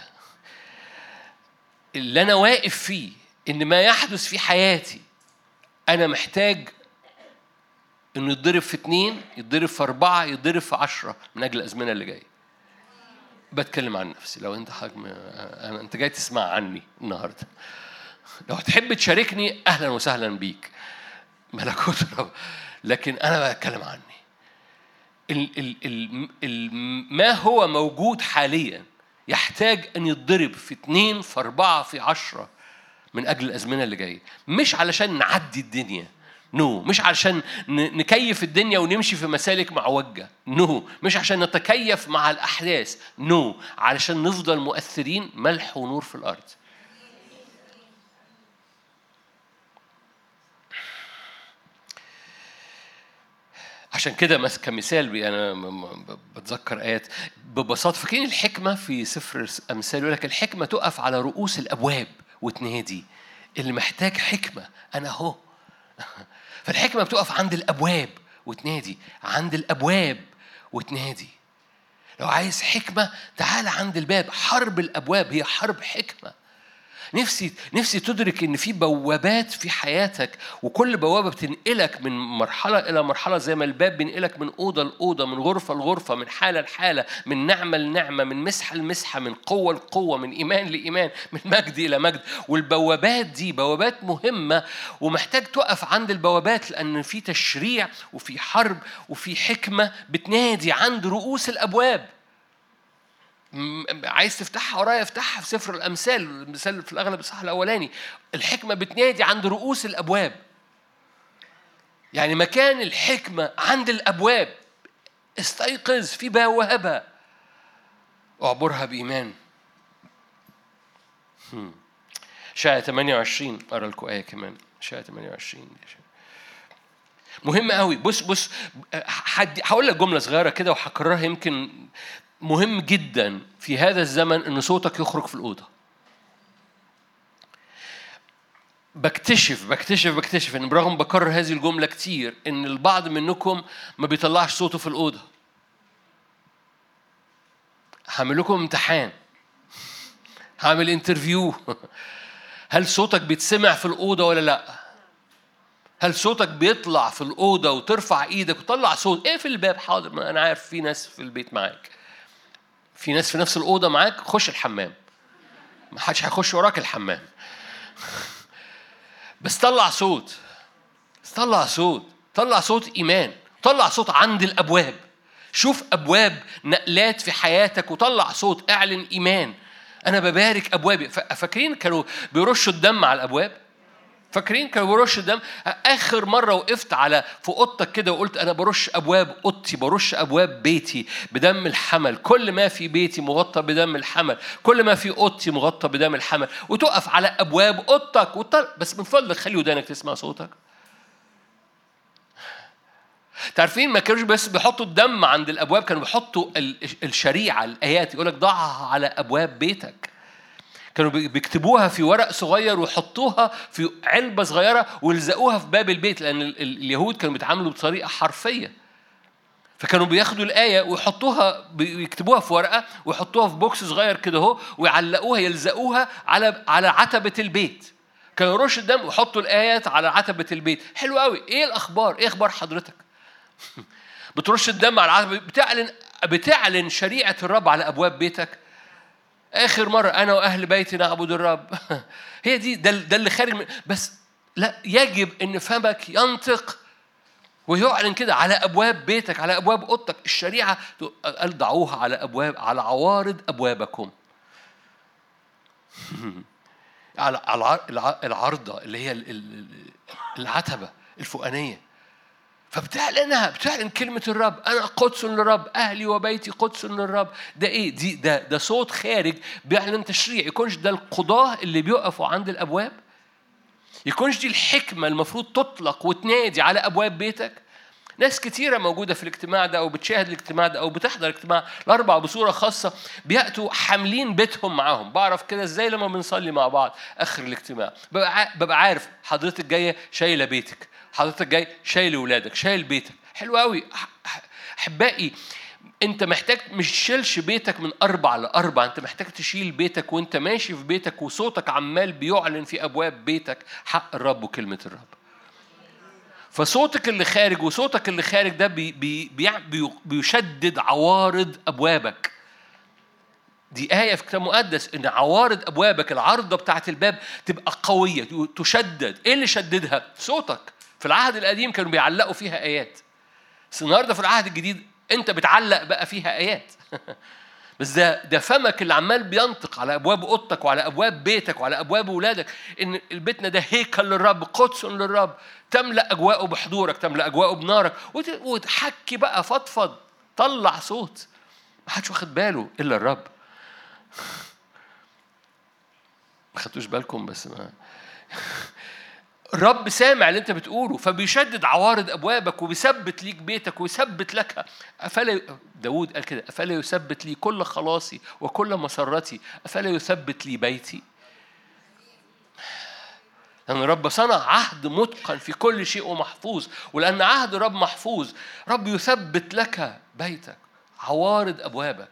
اللي أنا واقف فيه إن ما يحدث في حياتي أنا محتاج إنه يتضرب في اتنين يتضرب في أربعة يتضرب في عشرة من أجل الأزمنة اللي جاية. بتكلم عن نفسي. لو أنت حجم أنا أنت جاي تسمع عني النهاردة. لو تحب تشاركني أهلا وسهلا بيك. ملكوت الرب لكن أنا بتكلم عني. ما هو موجود حاليا يحتاج أن يتضرب في اثنين في أربعة في عشرة من أجل الأزمنة اللي جاية مش علشان نعدي الدنيا no no. مش علشان نكيف الدنيا ونمشي في مسالك معوجة no no. مش عشان نتكيف مع الأحداث no no. علشان نفضل مؤثرين ملح ونور في الأرض عشان كده كمثال أنا بتذكر آيات. ببساطة فاكرين الحكمة في سفر أمثال؟ يقول لك الحكمة تقف على رؤوس الأبواب وتنادي. اللي محتاج حكمة أنا أهو. <laughs> فالحكمة بتقف عند الأبواب وتنادي. عند الأبواب وتنادي. لو عايز حكمة تعال عند الباب. حرب الأبواب هي حرب حكمة. نفسي نفسي تدرك إن في بوابات في حياتك وكل بوابة بتنقلك من مرحلة إلى مرحلة زي ما الباب بينقلك من أوضة لأوضة من غرفة لغرفة من حالة لحالة من نعمة لنعمة من مسحة لمسحة من قوة لقوة من إيمان لإيمان من مجد إلى مجد. والبوابات دي بوابات مهمة ومحتاج تقف عند البوابات لأن في تشريع وفي حرب وفي حكمة بتنادي عند رؤوس الأبواب. عايز تفتحها ورايا افتحها في سفر الأمثال المثال في الأغلب الصح الأولاني. الحكمة بتنادي عند رؤوس الأبواب. يعني مكان الحكمة عند الأبواب. استيقظ في بوابه اعبرها بإيمان. شاعة 28 أقرأ لكم آية كمان. شاعة 28 مهم قوي بص بص هقول لك جملة صغيرة كده وهكررها يمكن مهم جدا في هذا الزمن إن صوتك يخرج في الأوضة. بكتشف بكتشف بكتشف إن برغم بكرر هذه الجملة كتير إن البعض منكم ما بيطلعش صوته في الأوضة. هعمل لكم امتحان. هعمل انترفيو هل صوتك بيتسمع في الأوضة ولا لأ؟ هل صوتك بيطلع في الأوضة وترفع إيدك وتطلع صوت؟ إيه في الباب؟ حاضر ما أنا عارف في ناس في البيت معاك. في ناس في نفس الأوضة معاك خش الحمام. ما حدش هيخش وراك الحمام. <laughs> بس طلع صوت. طلع صوت. طلع صوت إيمان. طلع صوت عند الأبواب. شوف أبواب نقلات في حياتك وطلع صوت اعلن إيمان. أنا ببارك أبوابي. فاكرين كانوا بيرشوا الدم على الأبواب؟ فاكرين كانوا برش الدم آخر مرة وقفت على في أوضتك كده وقلت أنا برش أبواب أوضتي برش أبواب بيتي بدم الحمل. كل ما في بيتي مغطى بدم الحمل. كل ما في أوضتي مغطى بدم الحمل. وتقف على أبواب أوضتك. بس من فضلك خلي ودانك تسمع صوتك. تعرفين ما كانوش بس بيحطوا الدم عند الأبواب كانوا بيحطوا الشريعة الآيات. يقول لك ضعها على أبواب بيتك. كانوا بيكتبوها في ورق صغير ويحطوها في علبة صغيرة ويلزقوها في باب البيت لأن اليهود كانوا بيتعاملوا بطريقة حرفية. فكانوا بياخدوا الآية ويحطوها يكتبوها في ورقة ويحطوها في بوكس صغير كده اهو ويعلقوها يلزقوها على على عتبة البيت. كانوا يرش الدم ويحطوا الآيات على عتبة البيت. حلو قوي إيه الأخبار؟ إيه أخبار حضرتك؟ <laughs> بترش الدم على العتبة بتعلن بتعلن شريعة الرب على أبواب بيتك؟ آخر مرة أنا وأهل بيتي نعبد الرب. <laughs> هي دي ده, ده اللي خارج من بس لا يجب إن فمك ينطق ويعلن كده على أبواب بيتك على أبواب أوضتك. الشريعة قال ضعوها على أبواب على عوارض أبوابكم. <laughs> على العارضة اللي هي العتبة الفوقانية. فبتعلنها بتعلن كلمة الرب أنا قدس للرب أهلي وبيتي قدس للرب ده إيه؟ دي ده ده صوت خارج بيعلن تشريع. يكونش ده القضاة اللي بيقفوا عند الأبواب؟ يكونش دي الحكمة المفروض تطلق وتنادي على أبواب بيتك؟ ناس كتيرة موجودة في الاجتماع ده أو بتشاهد الاجتماع ده أو بتحضر الاجتماع. الأربعة بصورة خاصة بيأتوا حاملين بيتهم معاهم. بعرف كده إزاي لما بنصلي مع بعض آخر الاجتماع. ببقى عارف حضرتك جاية شايلة بيتك. حضرتك جاي شايل ولادك شايل بيتك. حلو قوي أحبائي أنت محتاج مش تشيلش بيتك من أربع لاربع أنت محتاج تشيل بيتك وأنت ماشي في بيتك وصوتك عمال بيعلن في أبواب بيتك حق الرب وكلمة الرب. فصوتك اللي خارج وصوتك اللي خارج ده بي بي بي بيشدد عوارض أبوابك. دي آية في الكتاب المقدس إن عوارض أبوابك العارضة بتاعة الباب تبقى قوية تشدد، إيه اللي شددها؟ صوتك. في العهد القديم كانوا بيعلقوا فيها آيات. بس النهارده في العهد الجديد أنت بتعلق بقى فيها آيات. <laughs> بس ده ده فمك اللي عمال بينطق على أبواب أوضتك وعلى أبواب بيتك وعلى أبواب اولادك إن البيتنا ده هيكل للرب قدس للرب تملأ أجواءه بحضورك تملأ أجواءه بنارك وتحكي بقى فضفض طلع صوت ما حدش واخد باله إلا الرب <laughs> ما خدتوش بالكم بس ما <laughs> الرب سامع اللي انت بتقوله فبيشدد عوارض أبوابك وبيثبت ليك بيتك ويثبت لك أفلا داود قال كده أفلا يثبت لي كل خلاصي وكل مسرتي أفلا يثبت لي بيتي. لأن الرب صنع عهد متقن في كل شيء ومحفوظ ولأن عهد الرب محفوظ رب يثبت لك بيتك عوارض أبوابك.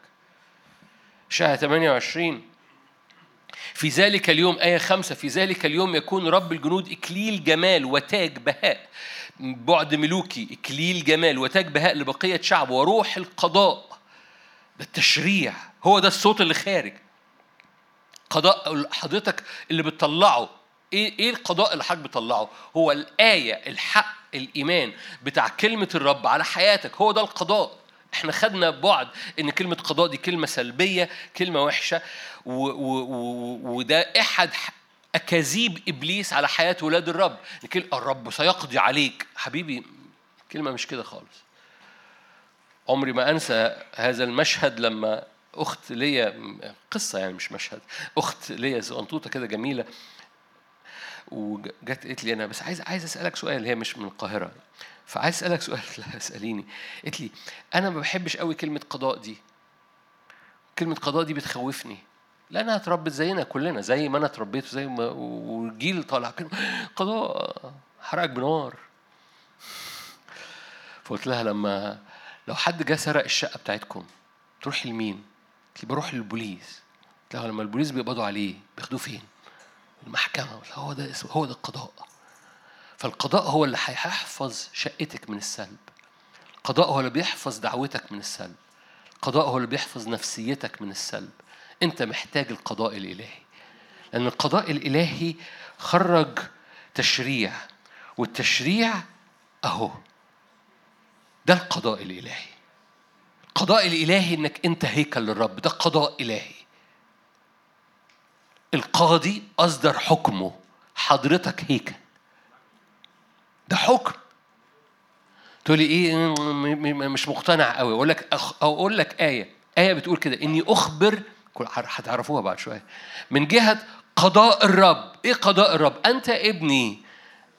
شاهد 28 في ذلك اليوم آية خمسة في ذلك اليوم يكون رب الجنود إكليل جمال وتاج بهاء. بعد ملوكي إكليل جمال وتاج بهاء لبقية شعب وروح القضاء. ده التشريع. هو ده الصوت اللي خارج. قضاء حضرتك اللي بتطلعه. إيه إيه القضاء اللي حضرتك بتطلعه؟ هو الآية الحق الإيمان بتاع كلمة الرب على حياتك. هو ده القضاء. إحنا خدنا بعد إن كلمة قضاء دي كلمة سلبية كلمة وحشة وده أحد أكاذيب إبليس على حياة ولاد الرب. الرب سيقضي عليك. حبيبي كلمة مش كده خالص. عمري ما أنسى هذا المشهد لما أخت ليا قصة يعني مش مشهد أخت ليا صغنطوطه كده جميلة وجت قالت لي أنا بس عايز عايز أسألك سؤال هي مش من القاهرة. فعايز أسألك سؤال. <laughs> لا اسأليني. قالت لي أنا ما بحبش قوي كلمة قضاء دي. كلمة قضاء دي بتخوفني. لانها اتربت زينا كلنا زي ما أنا اتربيت زي ما والجيل طالع. كده قضاء حرقك بنار. فقلت لها لما لو حد جه سرق الشقة بتاعتكم تروح لمين؟ قلت لي بروح للبوليس. قلت لها لما البوليس بيقبضوا عليه بياخدوه فين؟ المحكمة. هو ده هو ده القضاء. فالقضاء هو اللي هيحفظ شقتك من السلب. القضاء هو اللي بيحفظ دعوتك من السلب. القضاء هو اللي بيحفظ نفسيتك من السلب. انت محتاج القضاء الإلهي. لأن القضاء الإلهي خرج تشريع والتشريع أهو. ده القضاء الإلهي. القضاء الإلهي إنك أنت هيكل للرب. ده قضاء إلهي. القاضي أصدر حكمه. حضرتك هيك ده حكم. تقولي إيه مش مقتنع قوي. أقول لك أقول لك آية. آية بتقول كده إني أخبر هتعرفوها بعد شوية. من جهة قضاء الرب. إيه قضاء الرب؟ أنت ابني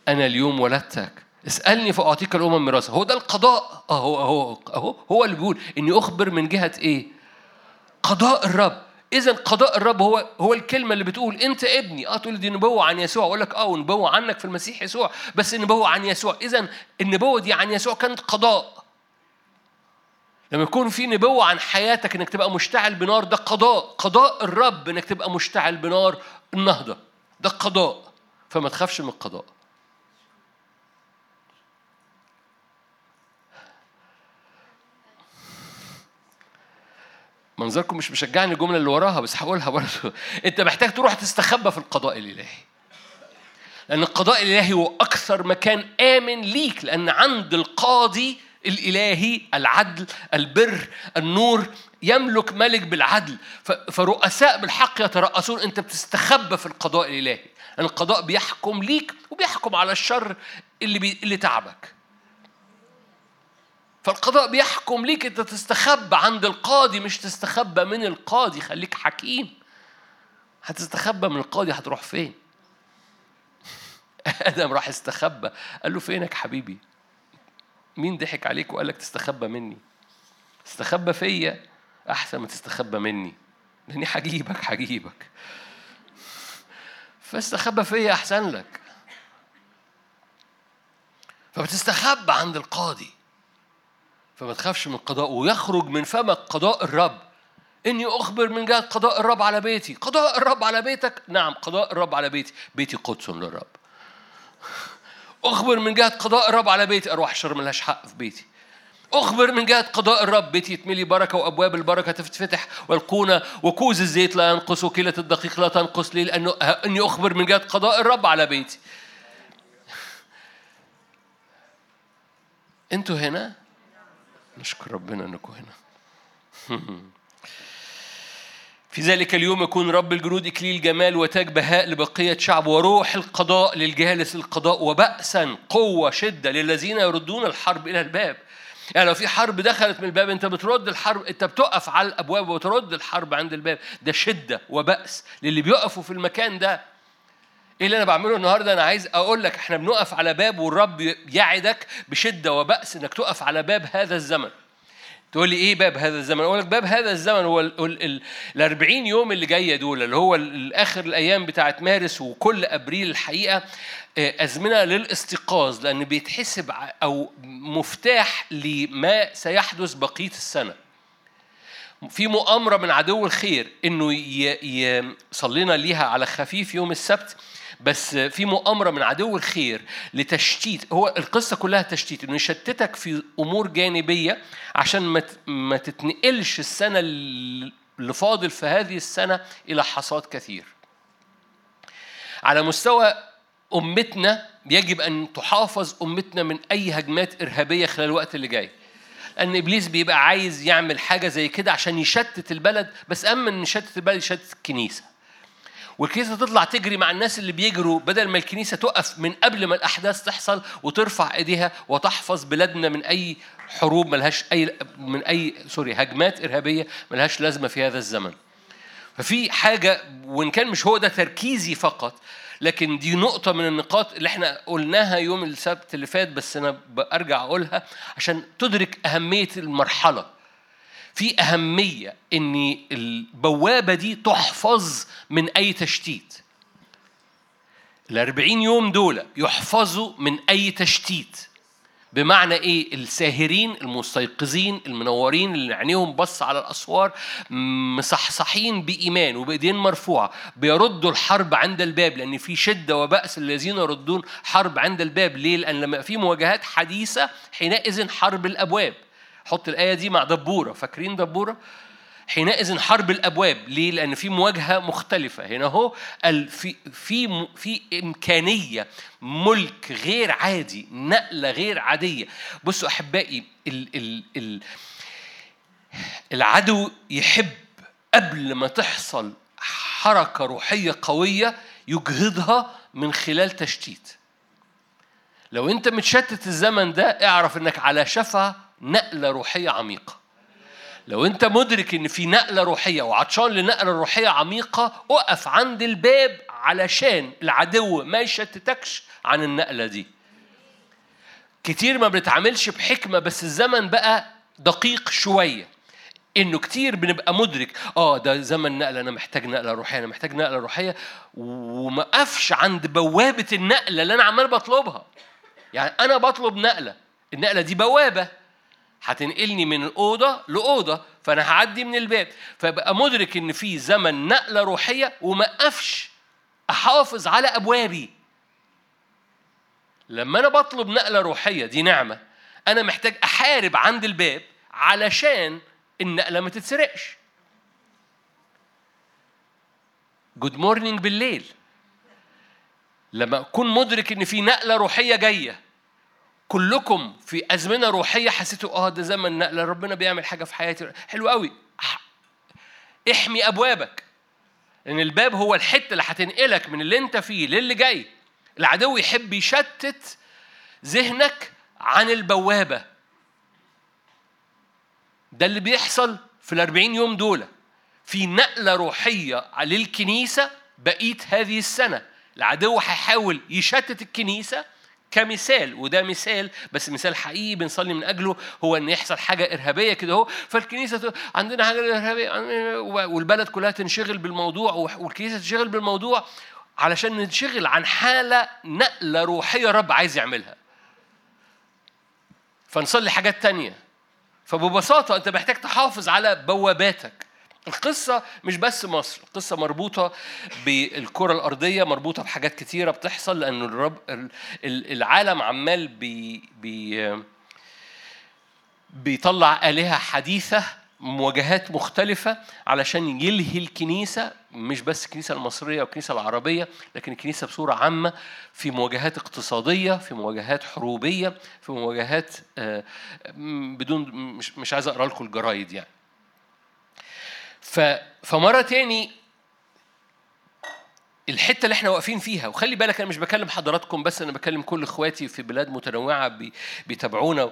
أنا اليوم ولدتك. اسألني فأعطيك الأمم ميراثا هو ده القضاء. أهو أهو أهو هو اللي بيقول إني أخبر من جهة إيه؟ قضاء الرب. إذا قضاء الرب هو هو الكلمة اللي بتقول أنت ابني، أه تقول دي نبوة عن يسوع، أقول لك أه نبوة عنك في المسيح يسوع، بس النبوة عن يسوع، إذا النبوة دي عن يسوع كانت قضاء. لما يكون في نبوة عن حياتك إنك تبقى مشتعل بنار ده قضاء، قضاء الرب إنك تبقى مشتعل بنار النهضة، ده قضاء، فما تخافش من القضاء. منظركم مش مشجعني الجملة اللي وراها بس هقولها برضه <laughs> أنت محتاج تروح تستخبى في القضاء الإلهي. لأن القضاء الإلهي هو أكثر مكان آمن ليك لأن عند القاضي الإلهي العدل البر النور يملك ملك بالعدل. فرؤساء بالحق يترأسون. أنت بتستخبى في القضاء الإلهي. لأن القضاء بيحكم ليك وبيحكم على الشر اللي بي... اللي تعبك. فالقضاء بيحكم ليك انت تستخبى عند القاضي مش تستخبى من القاضي. خليك حكيم. هتستخبى من القاضي هتروح فين؟ <laughs> آدم راح استخبى. قال له فينك حبيبي؟ مين ضحك عليك وقال لك تستخبى مني؟ استخبى فيا أحسن ما تستخبى مني. لأني هجيبك هجيبك. فاستخبى فيا أحسن لك. فبتستخبى عند القاضي. فما تخافش من القضاء ويخرج من فمك قضاء الرب. إني أخبر من جهة قضاء الرب على بيتي. قضاء الرب على بيتك؟ نعم قضاء الرب على بيتي. بيتي قدس للرب. أخبر من جهة قضاء الرب على بيتي. أروح الشر ملهاش حق في بيتي. أخبر من جهة قضاء الرب. بيتي يتملي بركة وأبواب البركة تفتح والقونة وكوز الزيت لا ينقص وكيلة الدقيق لا تنقص لي لأنه إني أخبر من جهة قضاء الرب على بيتي. <laughs> أنتوا هنا؟ نشكر ربنا أنكم هنا <laughs> في ذلك اليوم يكون رب الجنود إكليل جمال وتاج بهاء لبقية شعب وروح القضاء للجالس القضاء وبأسا قوة شدة للذين يردون الحرب إلى الباب. يعني لو في حرب دخلت من الباب أنت بترد الحرب أنت بتقف على الأبواب وترد الحرب عند الباب. ده شدة وبأس للي بيقفوا في المكان ده إيه اللي أنا بعمله النهارده أنا عايز أقول لك إحنا بنقف على باب والرب يعدك بشدة وبأس إنك تقف على باب هذا الزمن تقول لي إيه باب هذا الزمن؟ أقول لك باب هذا الزمن هو ال 40 يوم اللي جاية دول اللي هو آخر الأيام بتاعت مارس وكل أبريل الحقيقة آه، أزمنة للاستيقاظ لأن بيتحسب أو مفتاح لما سيحدث بقية السنة. في مؤامرة من عدو الخير إنه صلينا ليها على خفيف يوم السبت بس في مؤامرة من عدو الخير لتشتيت. هو القصة كلها تشتيت إنه يشتتك في أمور جانبية عشان ما تتنقلش السنة اللي فاضل في هذه السنة إلى حصاد كثير. على مستوى أمتنا يجب أن تحافظ أمتنا من أي هجمات إرهابية خلال الوقت اللي جاي. ان إبليس بيبقى عايز يعمل حاجة زي كده عشان يشتت البلد بس أما إن يشتت البلد يشتت الكنيسة. والكنيسة تطلع تجري مع الناس اللي بيجروا بدل ما الكنيسة تقف من قبل ما الأحداث تحصل وترفع إيديها وتحفظ بلادنا من أي حروب ملهاش أي من أي سوري هجمات إرهابية ملهاش لازمة في هذا الزمن. ففي حاجة وإن كان مش هو ده تركيزي فقط لكن دي نقطة من النقاط اللي إحنا قلناها يوم السبت اللي فات بس أنا برجع أقولها عشان تدرك أهمية المرحلة. في أهمية إن البوابة دي تحفظ من أي تشتيت. الأربعين يوم دول يحفظوا من أي تشتيت. بمعنى إيه؟ الساهرين المستيقظين المنورين اللي عينيهم بص على الأسوار مصحصحين بإيمان وبإيدين مرفوعة بيردوا الحرب عند الباب لأن في شدة وبأس الذين يردون حرب عند الباب. ليه؟ لأن لما في مواجهات حديثة حينئذ حرب الأبواب. حط الآية دي مع دبورة. فاكرين دبورة؟ حينئذ حرب الأبواب. ليه؟ لأن في مواجهة مختلفة. هنا هو في في في إمكانية ملك غير عادي نقلة غير عادية. بصوا أحبائي ال ال ال العدو يحب قبل ما تحصل حركة روحية قوية يجهضها من خلال تشتيت. لو أنت متشتت الزمن ده اعرف إنك على شفا نقلة روحية عميقة. لو انت مدرك ان في نقلة روحية وعطشان لنقلة روحية عميقة اقف عند الباب علشان العدو ما يشتتكش عن النقلة دي. كتير ما بنتعاملش بحكمة بس الزمن بقى دقيق شوية. انه كتير بنبقى مدرك آه ده زمن نقلة أنا محتاج نقلة روحية أنا محتاج نقلة روحية. وما اقفش عند بوابة النقلة اللي أنا عمال بطلبها. يعني أنا بطلب نقلة النقلة دي بوابة. هتنقلني من الأوضة لأوضة فأنا هعدي من الباب. فبقى مدرك إن في زمن نقلة روحية وما أقفش أحافظ على أبوابي. لما أنا بطلب نقلة روحية دي نعمة. أنا محتاج أحارب عند الباب علشان النقلة ما تتسرقش. good morning بالليل. لما أكون مدرك إن في نقلة روحية جاية كلكم في أزمنة روحية حسيتوا آه ده زمن نقلة ربنا بيعمل حاجة في حياتي. حلو قوي. احمي أبوابك لأن الباب هو الحتة اللي هتنقلك من اللي أنت فيه للي جاي. العدو يحب يشتت ذهنك عن البوابة. ده اللي بيحصل في الأربعين يوم دول. في نقلة روحية للكنيسة بقية هذه السنة. العدو هيحاول يشتت الكنيسة كمثال وده مثال بس مثال حقيقي بنصلي من أجله هو إن يحصل حاجة إرهابية كده أهو. فالكنيسة عندنا حاجة إرهابية والبلد كلها تنشغل بالموضوع والكنيسة تنشغل بالموضوع علشان ننشغل عن حالة نقلة روحية رب عايز يعملها. فنصلي حاجات تانية. فببساطة أنت محتاج تحافظ على بواباتك. القصة مش بس مصر القصة مربوطة بالكرة الأرضية مربوطة بحاجات كتيرة بتحصل لأن الرب العالم عمال بي بي بيطلع آلهة حديثة مواجهات مختلفة علشان يلهي الكنيسة مش بس الكنيسة المصرية والكنيسة العربية لكن الكنيسة بصورة عامة في مواجهات اقتصادية في مواجهات حروبية في مواجهات آه، بدون مش مش عايز أقرأ لكم الجرايد يعني. فمرة تاني الحتة اللي إحنا واقفين فيها وخلي بالك أنا مش بكلم حضراتكم بس أنا بكلم كل إخواتي في بلاد متنوعة بيتابعونا.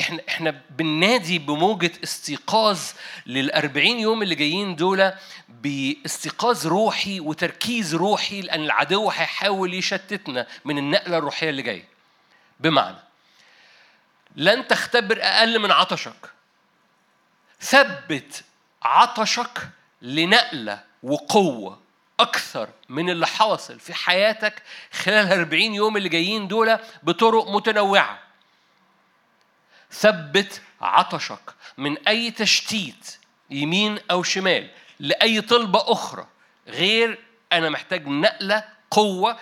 إحنا إحنا بننادي بموجة استيقاظ لل40 يوم اللي جايين دول باستيقاظ روحي وتركيز روحي لأن العدو هيحاول يشتتنا من النقلة الروحية اللي جاية. بمعنى لن تختبر أقل من عطشك. ثبت عطشك لنقلة وقوة أكثر من اللي حاصل في حياتك خلال الأربعين يوم اللي جايين دول بطرق متنوعة. ثبت عطشك من أي تشتيت يمين أو شمال لأي طلبة أخرى غير أنا محتاج نقلة قوة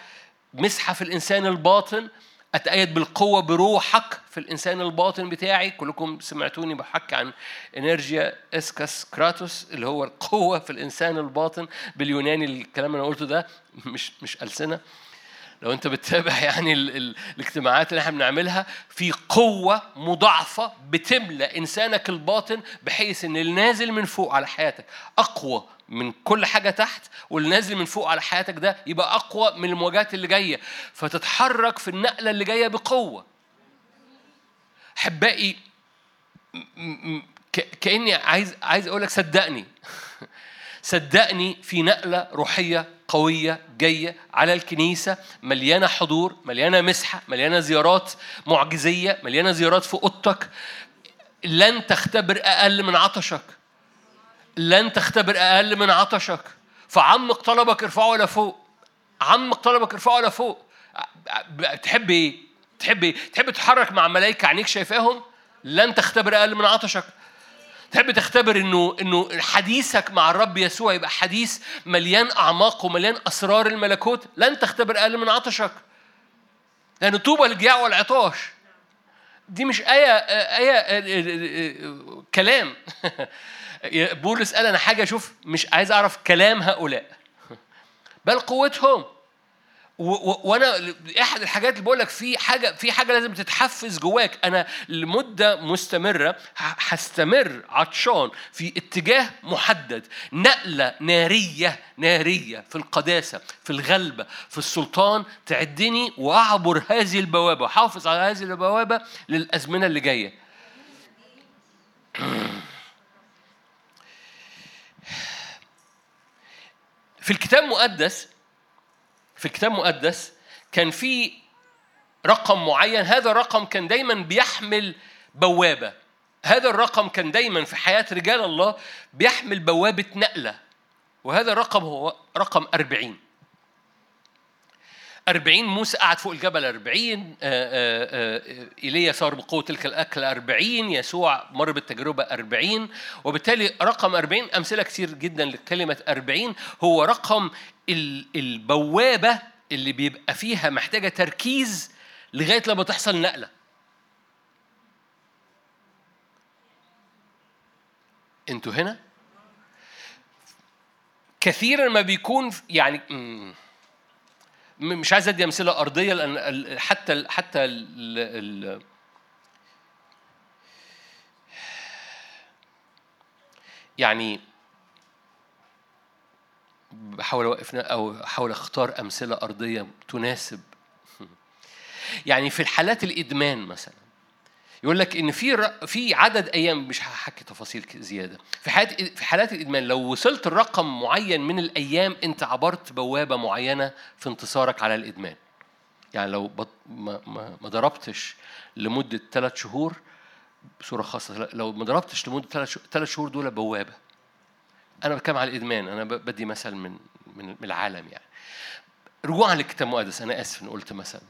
مسحة في الإنسان الباطن أتأيد بالقوة بروحك في الإنسان الباطن بتاعي. كلكم سمعتوني بحكي عن إنرجيا إسكاس كراتوس اللي هو القوة في الإنسان الباطن. باليوناني الكلام اللي أنا قلته ده مش مش ألسنة. لو انت بتتابع <laughs> يعني ال ال الاجتماعات اللي إحنا بنعملها في قوة مضاعفة بتملى إنسانك الباطن بحيث إن النازل من فوق على حياتك أقوى من كل حاجة تحت واللي نازل من فوق على حياتك ده يبقى أقوى من المواجهات اللي جاية. فتتحرك في النقلة اللي جاية بقوة. أحبائي كأني عايز عايز أقول لك صدقني. <laughs> صدقني في نقلة روحية قوية جاية على الكنيسة مليانة حضور مليانة مسحة مليانة زيارات معجزية مليانة زيارات في أوضتك لن تختبر أقل من عطشك لن تختبر أقل من عطشك فعمق طلبك ارفعه إلى فوق عمق طلبك ارفعه إلى فوق تحب إيه؟ تحب إيه؟ تحب تتحرك مع ملائكة عينيك شايفاهم؟ لن تختبر أقل من عطشك تحب تختبر إنه إنه حديثك مع الرب يسوع يبقى حديث مليان أعماق ومليان أسرار الملكوت؟ لن تختبر أقل من عطشك. لأن طوبى للجياع والعطاش. دي مش آية آية, آية كلام. <laughs> بولس قال أنا حاجة أشوف مش عايز أعرف كلام هؤلاء. بل قوتهم. وأنا أحد الحاجات اللي بقول لك في حاجة في حاجة لازم تتحفز جواك. أنا لمدة مستمرة هستمر عطشان في اتجاه محدد. نقلة نارية نارية في القداسة في الغلبة في السلطان تعدني وأعبر هذه البوابة وحافظ على هذه البوابة للأزمنة اللي جاية. <clears throat> في الكتاب المقدس في الكتاب المقدس كان في رقم معين. هذا الرقم كان دايما بيحمل بوابة. هذا الرقم كان دايما في حياة رجال الله بيحمل بوابة نقلة. وهذا الرقم هو رقم أربعين. أربعين موسى قعد فوق الجبل أربعين آه، آه، آه، إيليا صار بقوة تلك الأكل أربعين يسوع مر بالتجربة أربعين وبالتالي رقم أربعين أمثلة كثير جدا لكلمة أربعين هو رقم البوابة اللي بيبقى فيها محتاجة تركيز لغاية لما تحصل نقلة. أنتوا هنا؟ كثيرا ما بيكون يعني مش عايز أدي أمثلة أرضية لأن حتى حتى ال ال يعني بحاول أوقف أو أحاول أختار أمثلة أرضية تناسب. يعني في الحالات الإدمان مثلا يقول لك إن في في عدد أيام مش هحكي تفاصيل زيادة. في حالات في حالات الإدمان لو وصلت لرقم معين من الأيام أنت عبرت بوابة معينة في انتصارك على الإدمان. يعني لو بط... ما, ما, ما ضربتش لمدة ثلاث شهور بصورة خاصة لو ما ضربتش لمدة ثلاث ثلاث شهور دول بوابة. أنا بتكلم على الإدمان أنا بدي مثل من من العالم يعني. رجوعا للكتاب المقدس أنا آسف ان قلت مثل.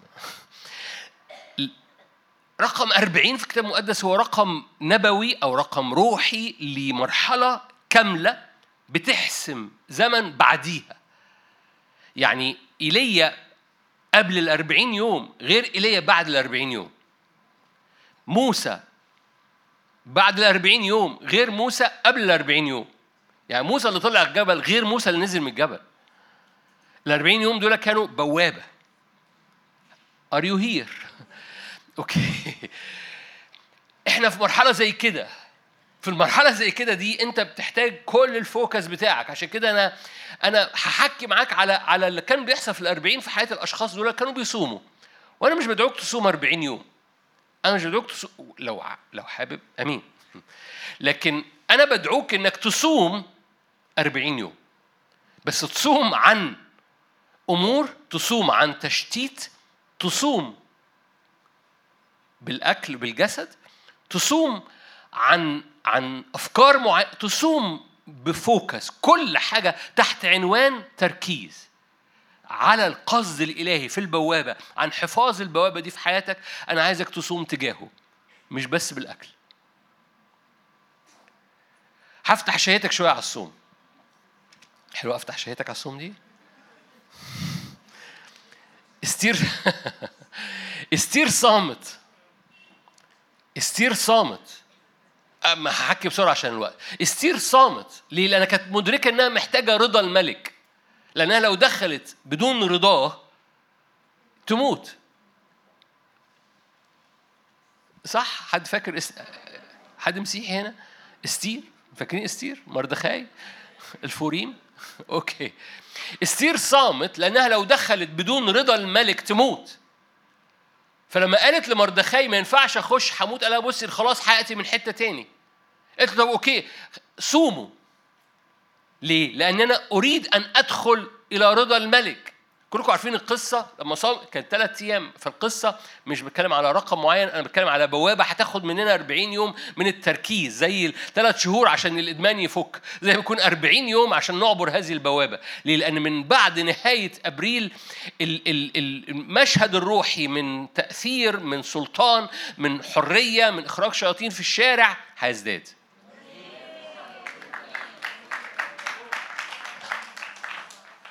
رقم 40 في الكتاب المقدس هو رقم نبوي أو رقم روحي لمرحلة كاملة بتحسم زمن بعديها. يعني ايليا قبل ال 40 يوم غير ايليا بعد ال 40 يوم. موسى بعد ال 40 يوم غير موسى قبل ال 40 يوم. يعني موسى اللي طلع الجبل غير موسى اللي نزل من الجبل. ال 40 يوم دول كانوا بوابة. are you here okay. إحنا في مرحلة زي كده. في المرحلة زي كده دي أنت بتحتاج كل ال focus بتاعك. عشان كده أنا أنا هحكي معاك على على اللي كان بيحصل في الأربعين في حياة الأشخاص دول كانوا بيصوموا. وأنا مش بدعوك تصوم 40 يوم. أنا مش بدعوك تصوم لو لو حابب. أمين. لكن أنا بدعوك إنك تصوم 40 يوم. بس تصوم عن أمور تصوم عن تشتيت تصوم بالأكل بالجسد تصوم عن عن أفكار معينه تصوم بفوكس كل حاجة تحت عنوان تركيز. على القصد الإلهي في البوابة عن حفاظ البوابة دي في حياتك أنا عايزك تصوم تجاهه مش بس بالأكل. هفتح شهيتك شوية على الصوم. حلو أفتح شهيتك على الصوم دي؟ <laughs> استير <laughs> استير صامت. استير صامت. أما هحكي بسرعة عشان الوقت. استير صامت. ليه؟ لأنها كانت مدركة إنها محتاجة رضا الملك. لأنها لو دخلت بدون رضاه تموت. صح؟ حد فاكر اس... حد مسيحي هنا؟ استير؟ فاكرين استير؟ مردخاي؟ الفوريم؟ <laughs> okay. استير صامت لأنها لو دخلت بدون رضا الملك تموت. فلما قالت لمردخاي ما ينفعش أخش هموت قال لها بصي خلاص حياتي من حتة تاني. قالت له طب okay صوموا. ليه؟ لأن أنا أريد أن أدخل إلى رضا الملك. كلكم عارفين القصة؟ لما صام كان ثلاث أيام فالقصة مش بتكلم على رقم معين أنا بتكلم على بوابة هتاخد مننا 40 يوم من التركيز زي الثلاث شهور عشان الإدمان يفك زي ما يكون 40 يوم عشان نعبر هذه البوابة. ليه؟ لأن من بعد نهاية أبريل ال- ال- ال- المشهد الروحي من تأثير من سلطان من حرية من إخراج شياطين في الشارع هيزداد.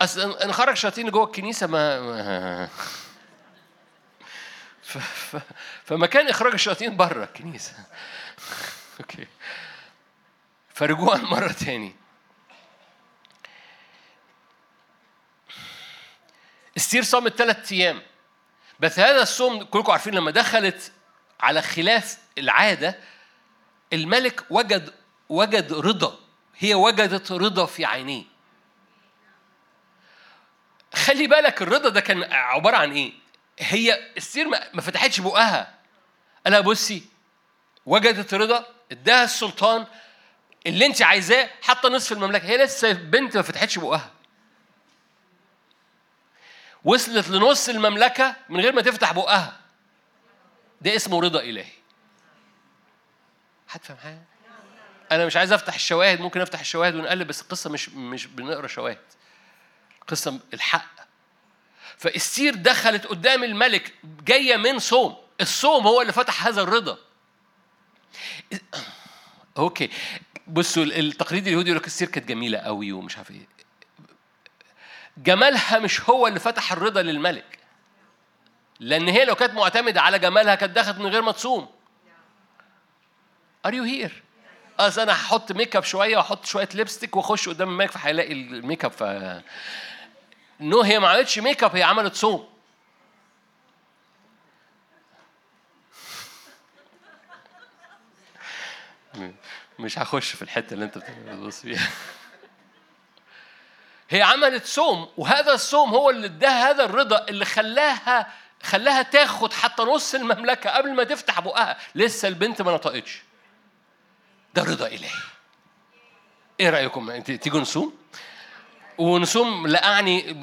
اصل نخرج شياطين جوه الكنيسة ما, ف... ف... فمكان إخراج الشياطين بره الكنيسة. <laughs> أوكي. فرجوعا <laughs> مرة تاني. استير صامت ثلاث أيام. بس هذا الصوم كلكم عارفين لما دخلت على خلاف العادة الملك وجد وجد رضا. هي وجدت رضا في عينيه. خلي بالك الرضا ده كان عبارة عن إيه؟ هي ما ما فتحتش بقها. قالها بصي وجدت رضا اداها السلطان اللي أنت عايزاه حتى نصف المملكة. هي لسه بنت ما فتحتش بقها. وصلت لنص المملكة من غير ما تفتح بقها. ده اسمه رضا إلهي. حد فاهم حاجة؟ أنا مش عايز أفتح الشواهد ممكن أفتح الشواهد ونقلب بس القصة مش مش بنقرأ شواهد. قصة الحق. فاستير دخلت قدام الملك جاية من صوم. الصوم هو اللي فتح هذا الرضا. <clears throat> okay. بصوا التقليد اليهودي يقول لك استير كانت جميلة قوي ومش عارف إيه. جمالها مش هو اللي فتح الرضا للملك. لأن هي لو كانت معتمدة على جمالها كانت دخلت من غير ما تصوم. are you here أصل أنا هحط ميك اب شوية وأحط شوية lipstick وأخش قدام الملك فهيلاقي الميك اب ف no هي ما عملتش ميك اب هي عملت صوم. <laughs> مش هخش في الحتة اللي انت بتبص فيها. <laughs> هي عملت صوم وهذا الصوم هو اللي اداها هذا الرضا اللي خلاها خلاها تاخد حتى نص المملكة قبل ما تفتح بقها. لسه البنت ما نطقتش. ده رضا إلهي. إيه رأيكم؟ تيجوا نصوم؟ ونصوم لا أعني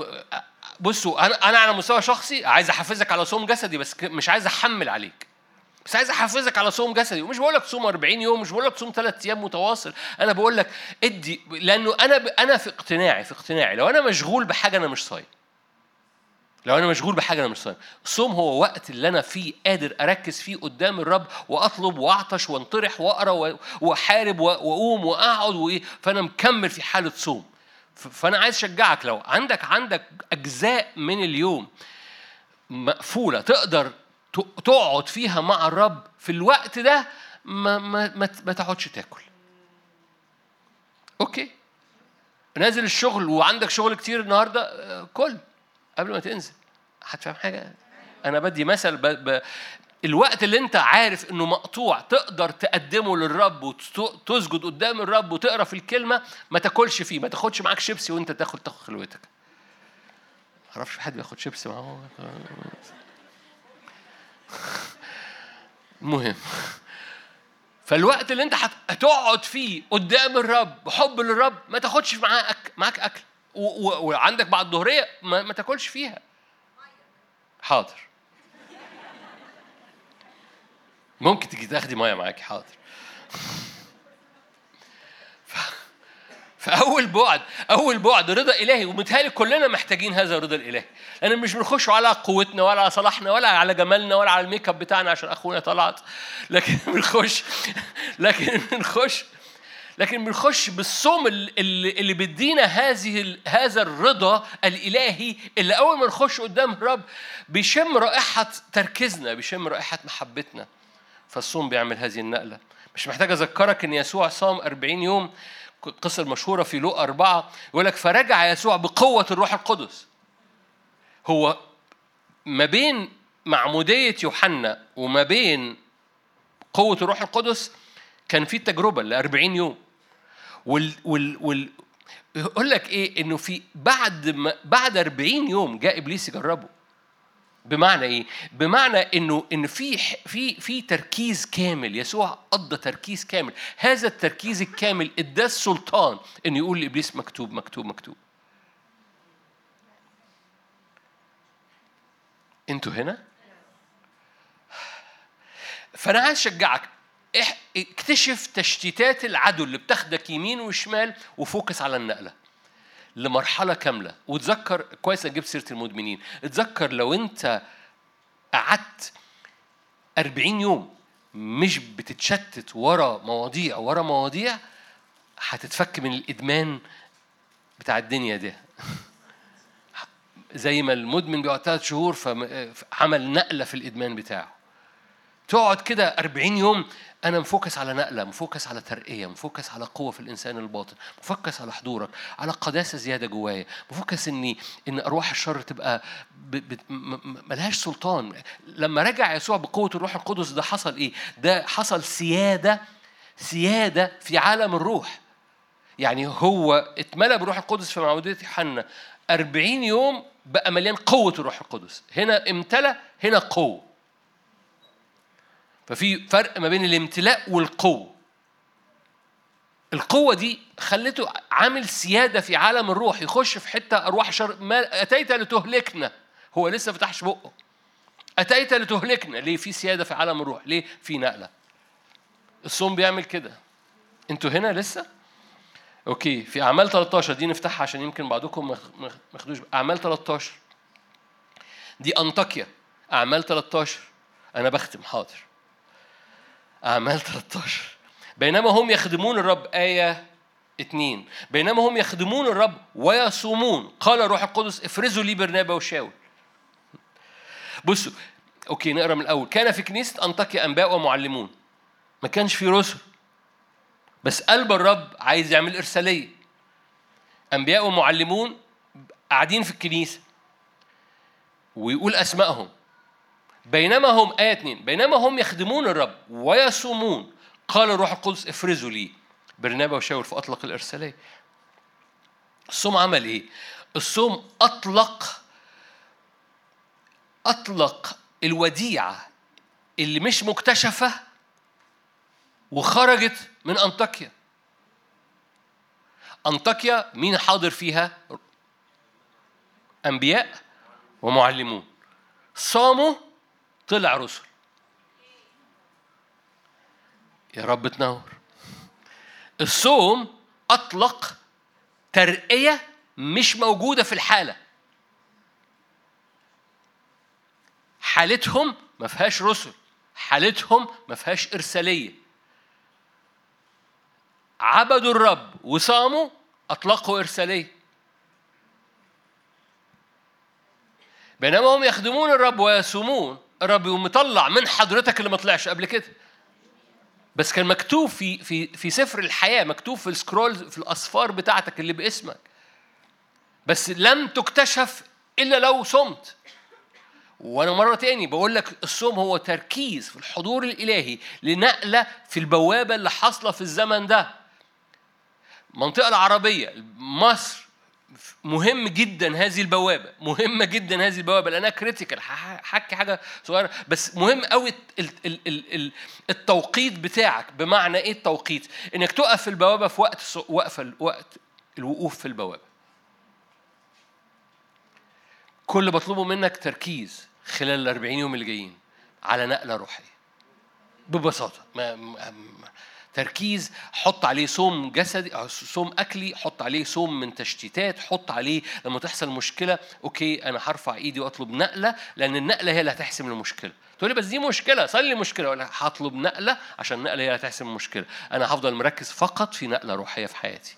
بصوا أنا أنا على مستوى شخصي عايز أحفزك على صوم جسدي بس مش عايز أحمل عليك. بس عايز احفزك على صوم جسدي. ومش بقول لك صوم 40 يوم مش بقول لك صوم ثلاث أيام متواصل. أنا بقول لك ادي لأنه أنا ب... أنا في اقتناعي في اقتناعي لو أنا مشغول بحاجة أنا مش صايم. لو أنا مشغول بحاجة أنا مش صايم. الصوم هو وقت اللي أنا فيه قادر أركز فيه قدام الرب وأطلب وأعطش وانطرح وأقرأ وأحارب وأقوم وأقعد وإيه فأنا مكمل في حالة صوم. فأنا عايز أشجعك لو عندك عندك أجزاء من اليوم مقفولة تقدر تقعد فيها مع الرب في الوقت ده ما ما ما, ما تقعدش تاكل. okay؟ نازل الشغل وعندك شغل كتير النهارده آه، كل قبل ما تنزل. هتفهم حاجة؟ أنا بدي مثل ب... ب... الوقت اللي انت عارف انه مقطوع تقدر تقدمه للرب وتسجد قدام الرب وتقرأ في الكلمة ما تاكلش فيه ما تاخدش معاك شيبسي وانت تاخد تاخد خلوتك. ما أعرفش حد بياخد شيبسي معاه. <laughs> المهم فالوقت اللي انت هتقعد فيه قدام الرب بحب للرب ما تاخدش معاه أك... معاك أكل. وعندك بعد الظهرية ما... ما تاكلش فيها. حاضر. ممكن تيجي تاخدي مية معاكي حاضر. فأول بعد أول بعد رضا إلهي ومتهيألي كلنا محتاجين هذا الرضا الإلهي. لأن مش بنخش على قوتنا ولا على صلاحنا ولا على جمالنا ولا على الميك أب بتاعنا عشان أخونا طلعت. لكن بنخش لكن بنخش لكن بنخش بالصوم اللي, اللي بيدينا هذه هذا الرضا الإلهي اللي أول ما نخش قدام الرب بيشم رائحة تركيزنا بيشم رائحة محبتنا. فالصوم بيعمل هذه النقلة. مش محتاج أذكرك إن يسوع صام 40 يوم القصة المشهورة في لوقا أربعة يقول لك فرجع يسوع بقوة الروح القدس. هو ما بين معمودية يوحنا وما بين قوة الروح القدس كان في تجربة ل 40 يوم. وال وال وال يقول لك إيه؟ إنه في بعد ما بعد 40 يوم جاء إبليس يجربه. بمعنى إيه؟ بمعنى إنه إن في في في تركيز كامل، يسوع قضى تركيز كامل، هذا التركيز الكامل اداه السلطان انه يقول لإبليس مكتوب مكتوب مكتوب. أنتوا هنا؟ فأنا عايز أشجعك اكتشف تشتيتات العدو اللي بتاخدك يمين وشمال وفوكس على النقلة. لمرحلة كاملة. وتذكر كويس إنك جبت سيرة المدمنين. اتذكر لو أنت قعدت 40 يوم مش بتتشتت ورا مواضيع ورا مواضيع هتتفك من الإدمان بتاع الدنيا ده <laughs> زي ما المدمن بيقعد ثلاث شهور فعمل نقلة في الإدمان بتاعه. تقعد كده 40 يوم أنا مفوكس على نقلة مفوكس على ترقية مفوكس على قوة في الإنسان الباطن مفوكس على حضورك على قداسة زيادة جوايا مفوكس إني إن أرواح الشر تبقى ب... ب... ملهاش سلطان. لما رجع يسوع بقوة الروح القدس ده حصل إيه؟ ده حصل سيادة سيادة في عالم الروح. يعني هو اتملى بروح القدس في معمودية يوحنا 40 يوم بقى مليان قوة الروح القدس. هنا امتلى هنا قوة. ففي فرق ما بين الامتلاء والقوة. القوة دي خلته عامل سيادة في عالم الروح يخش في حتة أرواح شر ما أتيت لتهلكنا. هو لسه فتحش بقه. أتيت لتهلكنا. ليه؟ في سيادة في عالم الروح. ليه؟ في نقلة. الصوم بيعمل كده. أنتوا هنا لسه؟ أوكي. في أعمال 13 دي نفتحها عشان يمكن بعضكم ما خدوش أعمال 13 دي أنطاكيا. أعمال 13 أنا بختم. حاضر. أعمال 13 بينما هم يخدمون الرب آية اثنين بينما هم يخدمون الرب ويصومون. قال الروح القدس افرزوا لي برنابا وشاول. بصوا أوكي نقرأ من الأول. كان في كنيسة أنطاكيا أنباء ومعلمون. ما كانش في رسل. بس قلب الرب عايز يعمل إرسالية. انبياء ومعلمون قاعدين في الكنيسة. ويقول أسمائهم. بينما هم آية اتنين بينما هم يخدمون الرب ويصومون قال الروح القدس افرزوا لي برنابا وشاول فأطلق الإرسالية الصوم عمل إيه؟ الصوم أطلق أطلق الوديعة اللي مش مكتشفة وخرجت من أنطاكيا أنطاكيا مين حاضر فيها؟ أنبياء ومعلمون صاموا طلع رسل. يا رب تنور. الصوم أطلق ترقية مش موجودة في الحالة. حالتهم ما فيهاش رسل. حالتهم ما فيهاش إرسالية. عبدوا الرب وصاموا أطلقوا إرسالية. بينما هم يخدمون الرب ويصومون الرب يقوم مطلع من حضرتك اللي ما طلعش قبل كده. بس كان مكتوب في في في سفر الحياة مكتوب في ال scroll في الأسفار بتاعتك اللي باسمك. بس لم تكتشف إلا لو صمت. وأنا مرة تاني بقول لك الصوم هو تركيز في الحضور الإلهي لنقلة في البوابة اللي حاصلة في الزمن ده. المنطقة العربية مصر مهم جدا هذه البوابة مهمة جدا هذه البوابة لأنها critical هحكي حاجة صغيرة بس مهم قوي التوقيت بتاعك. بمعنى إيه التوقيت؟ إنك تقف في البوابة في وقت وقفه وقت الوقوف في البوابة. كل بطلبه منك تركيز خلال ال 40 يوم اللي جايين على نقلة روحية. ببساطة. ما تركيز حط عليه صوم جسدي صوم أكلي حط عليه صوم من تشتيتات حط عليه لما تحصل مشكلة أوكي أنا هرفع إيدي وأطلب نقلة لأن النقلة هي اللي هتحسم المشكلة. تقول بس دي مشكلة صلي مشكلة ولا هطلب نقلة عشان النقلة هي اللي هتحسم المشكلة. أنا هفضل مركز فقط في نقلة روحية في حياتي.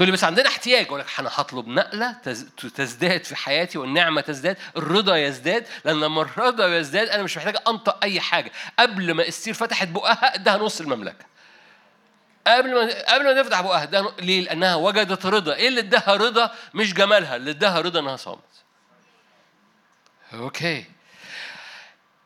تقول لي بس عندنا احتياج أقول لك أنا هطلب نقلة تزداد في حياتي والنعمة تزداد الرضا يزداد لأن لما الرضا يزداد أنا مش محتاج أنطق أي حاجة قبل ما استير فتحت بقها ادها نص المملكة قبل ما قبل ما تفتح بقها ده ليه؟ لأنها وجدت رضا، إيه اللي اداها رضا؟ مش جمالها، اللي اداها رضا إنها صامت. أوكي.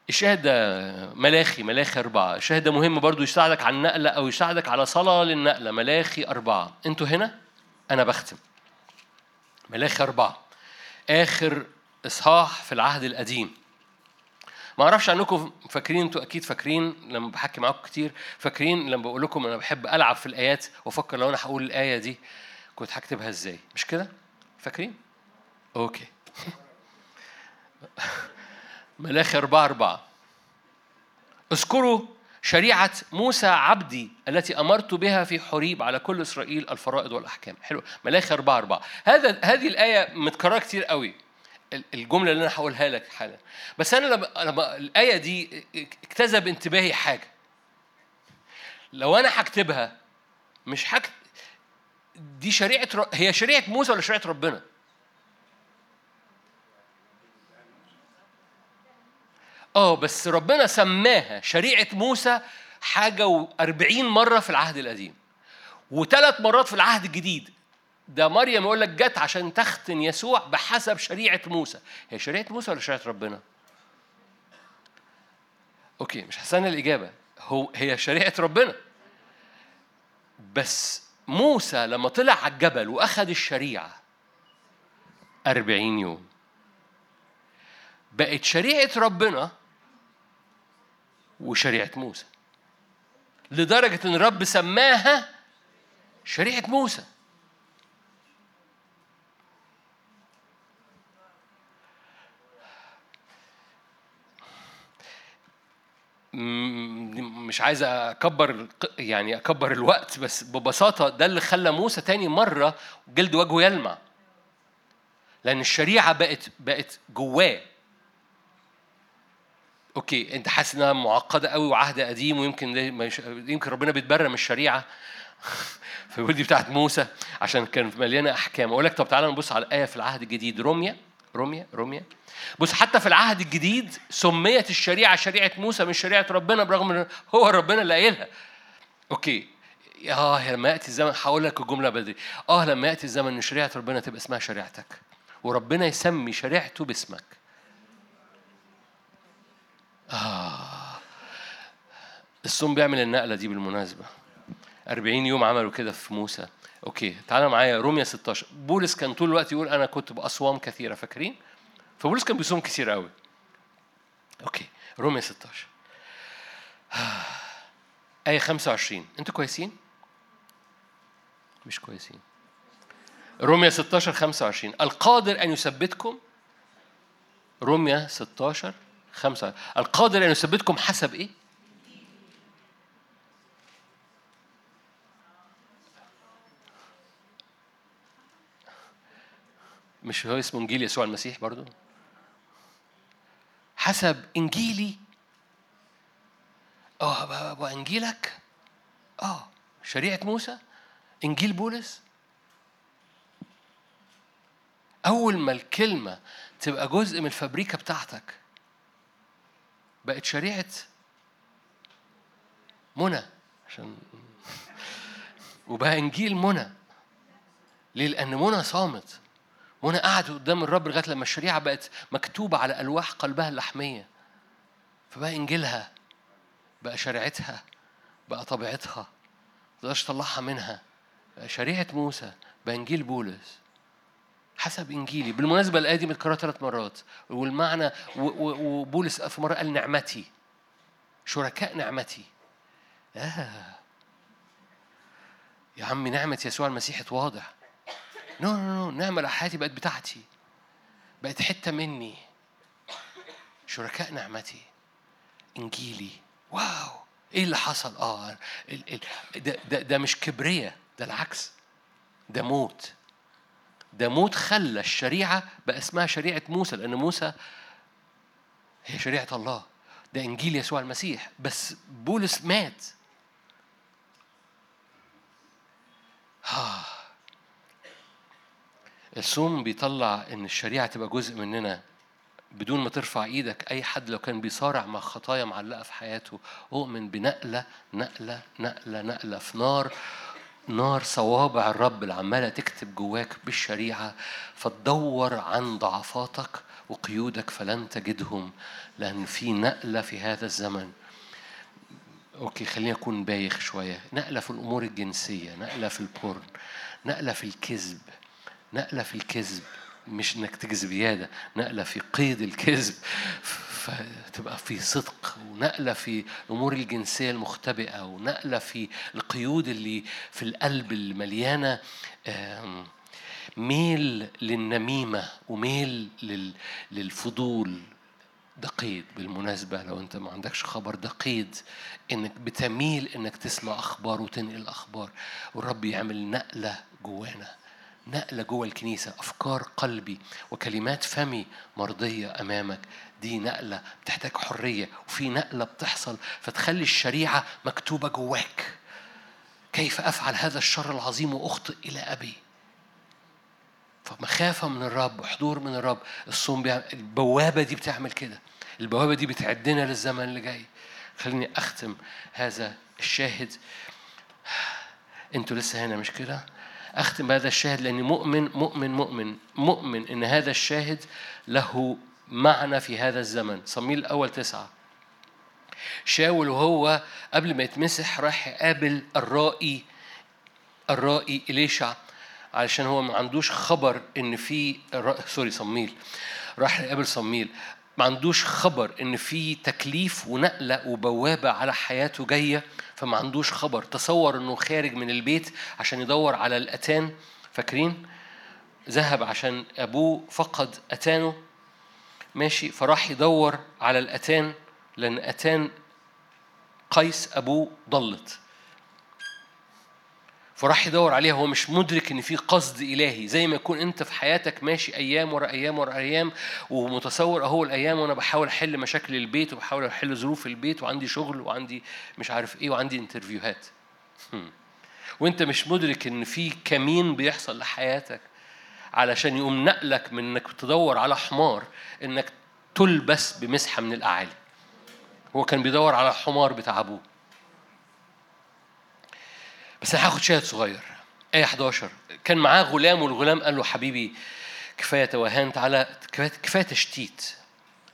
الشاهد ده ملاخي ملاخي أربعة، الشاهد ده مهم برضو يساعدك على النقلة أو يساعدك على صلاة للنقلة، ملاخي أربعة، أنتوا هنا؟ أنا بختم. ملاخي أربعة. آخر إصحاح في العهد القديم. ما أعرفش عنكم فاكرين أنتوا؟ أكيد فاكرين لما بحكي معاكم كتير فاكرين لما بقول لكم أنا بحب ألعب في الآيات وأفكر لو أنا هقول الآية دي كنت هكتبها إزاي؟ مش كده؟ فاكرين؟ أوكي. <laughs> ملاخي أربعة أربعة. اذكروا شريعة موسى عبدي التي أمرت بها في حريب على كل إسرائيل الفرائض والأحكام. حلو. ملاخي أربعة أربعة. هذا هذه الآية متكررة كتير قوي. الجملة اللي أنا هقولها لك حالا. بس أنا لما لما الآية دي اجتذب انتباهي حاجة. لو أنا هكتبها مش هكتب دي شريعة هي شريعة موسى ولا شريعة ربنا؟ آه بس ربنا سماها شريعة موسى حاجة وأربعين مرة في العهد القديم. وثلاث مرات في العهد الجديد. ده مريم يقول لك جت عشان تختن يسوع بحسب شريعة موسى. هي شريعة موسى ولا شريعة ربنا؟ أوكي مش هستنى الإجابة. هو هي شريعة ربنا. بس موسى لما طلع على الجبل وأخذ الشريعة أربعين يوم. بقت شريعة ربنا وشريعة موسى. لدرجة إن الرب سماها شريعة موسى. مش عايز أكبر يعني أكبر الوقت بس ببساطة ده اللي خلى موسى تاني مرة جلد وجهه يلمع. لأن الشريعة بقت بقت جواه. أوكي أنت حاسس إنها معقدة قوي وعهد قديم ويمكن يمكن ربنا بيتبرى من الشريعة <laughs> فيقول دي بتاعت موسى عشان كان مليانة أحكام. أقول لك طب تعالى نبص على الآية في العهد الجديد. روميا روميا روميا بص حتى في العهد الجديد سميت الشريعة شريعة موسى مش شريعة ربنا برغم إن هو ربنا اللي قايلها. أوكي. آه لما يأتي الزمن هقول لك الجملة بدري. آه لما يأتي الزمن إن شريعة ربنا تبقى اسمها شريعتك. وربنا يسمي شريعته باسمك. آه. الصوم بيعمل النقلة دي بالمناسبة. 40 يوم عملوا كده في موسى. okay تعالى معايا روميا 16 بولس كان طول الوقت يقول أنا كنت بأصوام كثيرة فاكرين؟ فبولس كان بيصوم كتير قوي okay رومية 16 آية 25 أنتوا كويسين؟ مش كويسين. رومية 16 25 القادر أن يثبتكم؟ رومية 16 5 القادر أن يثبتكم حسب إيه؟ مش هو اسمه إنجيل يسوع المسيح برضو؟ حسب إنجيلي. آه ابو إنجيلك؟ آه شريعة موسى؟ إنجيل بولس؟ أول ما الكلمة تبقى جزء من الفابريكا بتاعتك بقت شريعة منى عشان وبقى إنجيل منى. ليه؟ لأن منى صامت. وأنا قاعد قدام الرب لغاية لما الشريعة بقت مكتوبة على ألواح قلبها اللحمية. فبقى إنجيلها بقى شريعتها بقى طبيعتها. ما تقدرش تطلعها منها. بقى شريعة موسى بقى إنجيل بولس. حسب إنجيلي. بالمناسبة الآية دي متكررة ثلاث مرات. والمعنى وبولس في مرة قال نعمتي. شركاء نعمتي. آه. يا عمي نعمة يسوع المسيح واضح no no no النعمة على حياتي بقت بتاعتي. بقت حتة مني. شركاء نعمتي. إنجيلي. wow. إيه اللي حصل؟ آه. ده, ده, ده مش كبرية. ده العكس. ده موت. ده موت خلى الشريعة بقى اسمها شريعة موسى لأن موسى هي شريعة الله. ده إنجيل يسوع المسيح. بس بولس مات. آه. الصوم بيطلع إن الشريعة تبقى جزء مننا بدون ما ترفع إيدك. أي حد لو كان بيصارع مع خطايا معلقة في حياته أؤمن بنقلة نقلة نقلة نقلة في نار. نار صوابع الرب اللي عمالة تكتب جواك بالشريعة فتدور عن ضعفاتك وقيودك فلن تجدهم لأن في نقلة في هذا الزمن. okay خليني أكون بايخ شوية. نقلة في الأمور الجنسية نقلة في ال porn نقلة في الكذب نقلة في الكذب مش إنك تكذب زيادة نقلة في قيد الكذب. فتبقى في صدق ونقلة في الأمور الجنسية المختبئة ونقلة في القيود اللي في القلب المليانة ميل للنميمة وميل للفضول. ده قيد بالمناسبة لو أنت ما عندكش خبر ده قيد إنك بتميل إنك تسمع أخبار وتنقل أخبار. والرب يعمل نقلة جوانا نقلة جوه الكنيسة أفكار قلبي وكلمات فمي مرضية أمامك. دي نقلة بتحتاج حرية وفي نقلة بتحصل فتخلي الشريعة مكتوبة جواك. كيف أفعل هذا الشر العظيم وأخطئ إلى أبي؟ فمخافة من الرب وحضور من الرب. الصوم بيعمل البوابة دي بتعمل كده. البوابة دي بتعدنا للزمن اللي جاي. خليني أختم هذا الشاهد. أنتوا لسه هنا مش كده؟ أختم بهذا الشاهد لأني مؤمن مؤمن مؤمن مؤمن إن هذا الشاهد له معنى في هذا الزمن. صميل الأول تسعة. شاول وهو قبل ما يتمسح راح يقابل الرائي الرائي إليشع علشان هو ما عندوش خبر إن في سوري صميل. راح يقابل صميل. ما عندوش خبر إن في تكليف ونقلة وبوابة على حياته جاية فما عندوش خبر. تصور إنه خارج من البيت عشان يدور على الأتان. فاكرين؟ ذهب عشان أبوه فقد أتانه. ماشي فراح يدور على الأتان لأن أتان قيس أبوه ضلت. فراح يدور عليها هو مش مدرك إن في قصد إلهي. زي ما يكون أنت في حياتك ماشي أيام ورا أيام ورا أيام ومتصور أهو الأيام وأنا بحاول أحل مشاكل البيت وبحاول أحل ظروف البيت وعندي شغل وعندي مش عارف إيه وعندي انترفيوهات وأنت مش مدرك إن في كمين بيحصل لحياتك. علشان يقوم نقلك من إنك تدور على حمار إنك تلبس بمسحة من الأعالي. هو كان بيدور على الحمار بتاع أبوه. بس أنا هاخد شاهد صغير. آية 11 كان معاه غلام والغلام قال له حبيبي كفاية توهان تعالى كفاية تشتيت.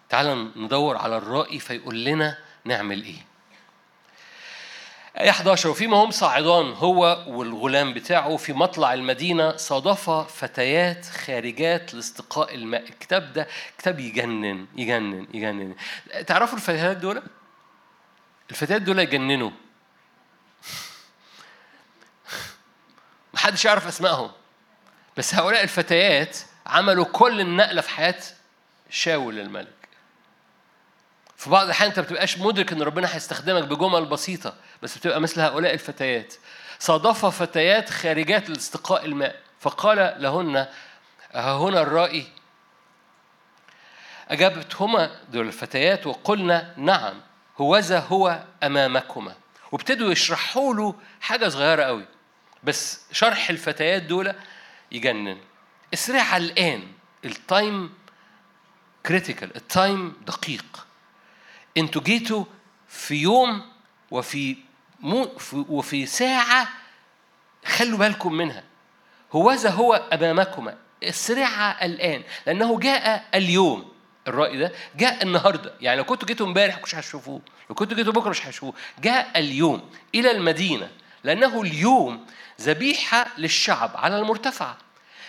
تعالى ندور على الرائي فيقول لنا نعمل إيه. آية 11 وفيما هم صاعدان هو والغلام بتاعه في مطلع المدينة صادف فتيات خارجات لاستقاء الماء. الكتاب ده كتاب يجنن يجنن يجنن. تعرفوا الفتيات دول؟ الفتيات دول يجننوا. <laughs> محدش يعرف أسمائهم. بس هؤلاء الفتيات عملوا كل النقلة في حياة شاول الملك. في بعض الأحيان أنت ما بتبقاش مدرك إن ربنا هيستخدمك بجمل بسيطة بس بتبقى مثل هؤلاء الفتيات. صادف فتيات خارجات لاستقاء الماء. فقال لهن ها هنا الرائي أجابتهما دول الفتيات وقلنا نعم هوذا هو أمامكما. وابتدوا يشرحوا له حاجة صغيرة قوي. بس شرح الفتيات دول يجنن. اسرع الآن. ال time critical ال time دقيق. أنتوا جيتوا في يوم وفي مو وفي ساعة خلوا بالكم منها. هوذا هو أمامكما. اسرعا الآن لأنه جاء اليوم. الرأي ده جاء النهاردة. يعني لو كنتوا جيتوا امبارح مش هتشوفوه. لو كنتوا جيتوا بكرة مش هتشوفوه. جاء اليوم إلى المدينة لأنه اليوم ذبيحة للشعب على المرتفع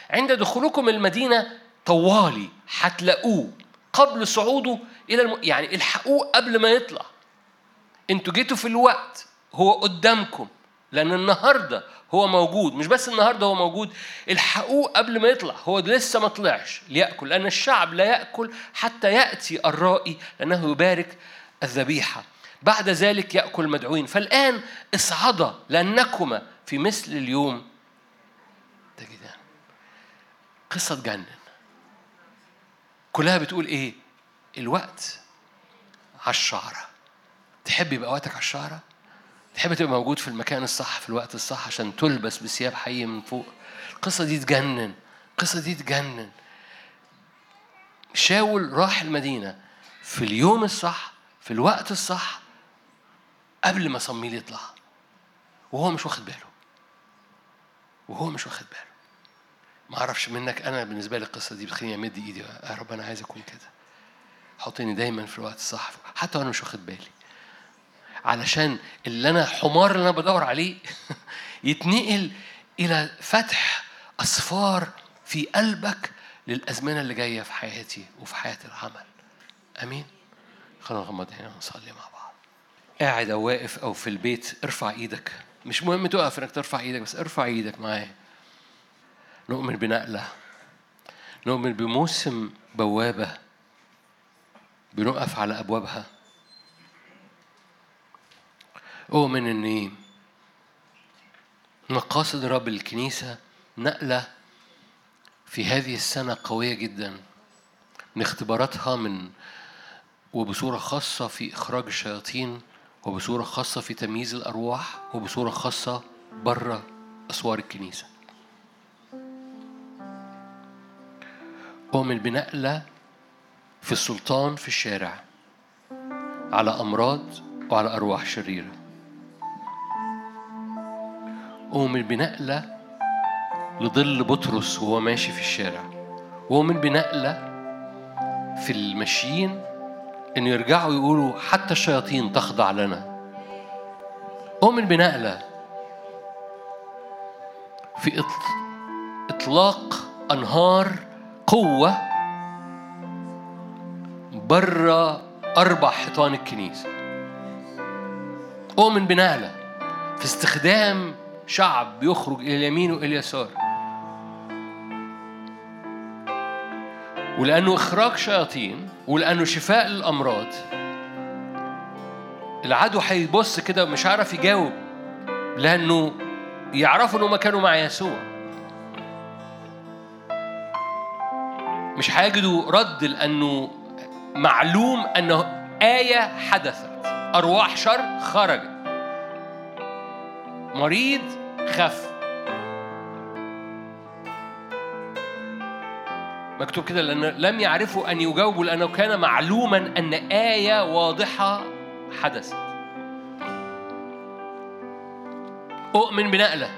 عند دخولكم المدينة طوالي هتلاقوه. قبل صعوده إلى الم... يعني الحقوه قبل ما يطلع. أنتوا جيتوا في الوقت هو قدامكم لأن النهارده هو موجود. مش بس النهارده هو موجود الحقوه قبل ما يطلع هو لسه ما طلعش. ليأكل لأن الشعب لا يأكل حتى يأتي الرائي لأنه يبارك الذبيحة. بعد ذلك يأكل المدعوين فالآن اصعدا لأنكما في مثل اليوم. تجدان. قصة تجنن كلها بتقول إيه؟ الوقت على الشعرة. تحب يبقى وقتك على الشعرة؟ تحب تبقى موجود في المكان الصح في الوقت الصح عشان تلبس بثياب حي من فوق. القصة دي تجنن القصة دي تجنن. شاول راح المدينة في اليوم الصح في الوقت الصح قبل ما صميل يطلع. وهو مش واخد باله. وهو مش واخد باله. ما أعرفش منك أنا بالنسبة لي القصة دي بتخليني أمد إيدي. يا رب أنا عايز أكون كده. حطني دايما في الوقت الصح. حتى وأنا مش واخد بالي. علشان اللي أنا حمار اللي أنا بدور عليه <laughs> يتنقل إلى فتح اسفار في قلبك للأزمنة اللي جاية في حياتي وفي حياة العمل. آمين. خلينا نغمض هنا ونصلي مع بعض. قاعد أو واقف أو في البيت ارفع إيدك. مش مهم تقف إنك ترفع إيدك بس ارفع إيدك معايا. نؤمن بنقلة نؤمن بموسم بوابة بنقف على أبوابها. أؤمن إن مقاصد رب الكنيسة نقلة في هذه السنة قوية جدا من اختباراتها من وبصورة خاصة في إخراج الشياطين وبصورة خاصة في تمييز الأرواح وبصورة خاصة بره أسوار الكنيسة. أؤمن بنقلة في السلطان في الشارع على أمراض وعلى أرواح شريرة. أؤمن بنقلة لظل بطرس وهو ماشي في الشارع. وأؤمن بنقلة في الماشيين إن يرجعوا يقولوا حتى الشياطين تخضع لنا. أؤمن بنقلة في إطلاق أنهار قوة بره أربع حيطان الكنيسة. أؤمن بنقلة في استخدام شعب بيخرج إلى اليمين وإلى اليسار. ولأنه إخراج شياطين ولأنه شفاء للأمراض العدو هيبص كده مش عارف يجاوب لأنه يعرفوا إنهم كانوا مع يسوع. مش هيجدوا رد لأنه معلوم أنه آية حدثت. أرواح شر خرجت. مريض خف. مكتوب كده لأن لم يعرفوا أن يجاوبوا لأنه كان معلوما أن آية واضحة حدثت. أؤمن بنقلة.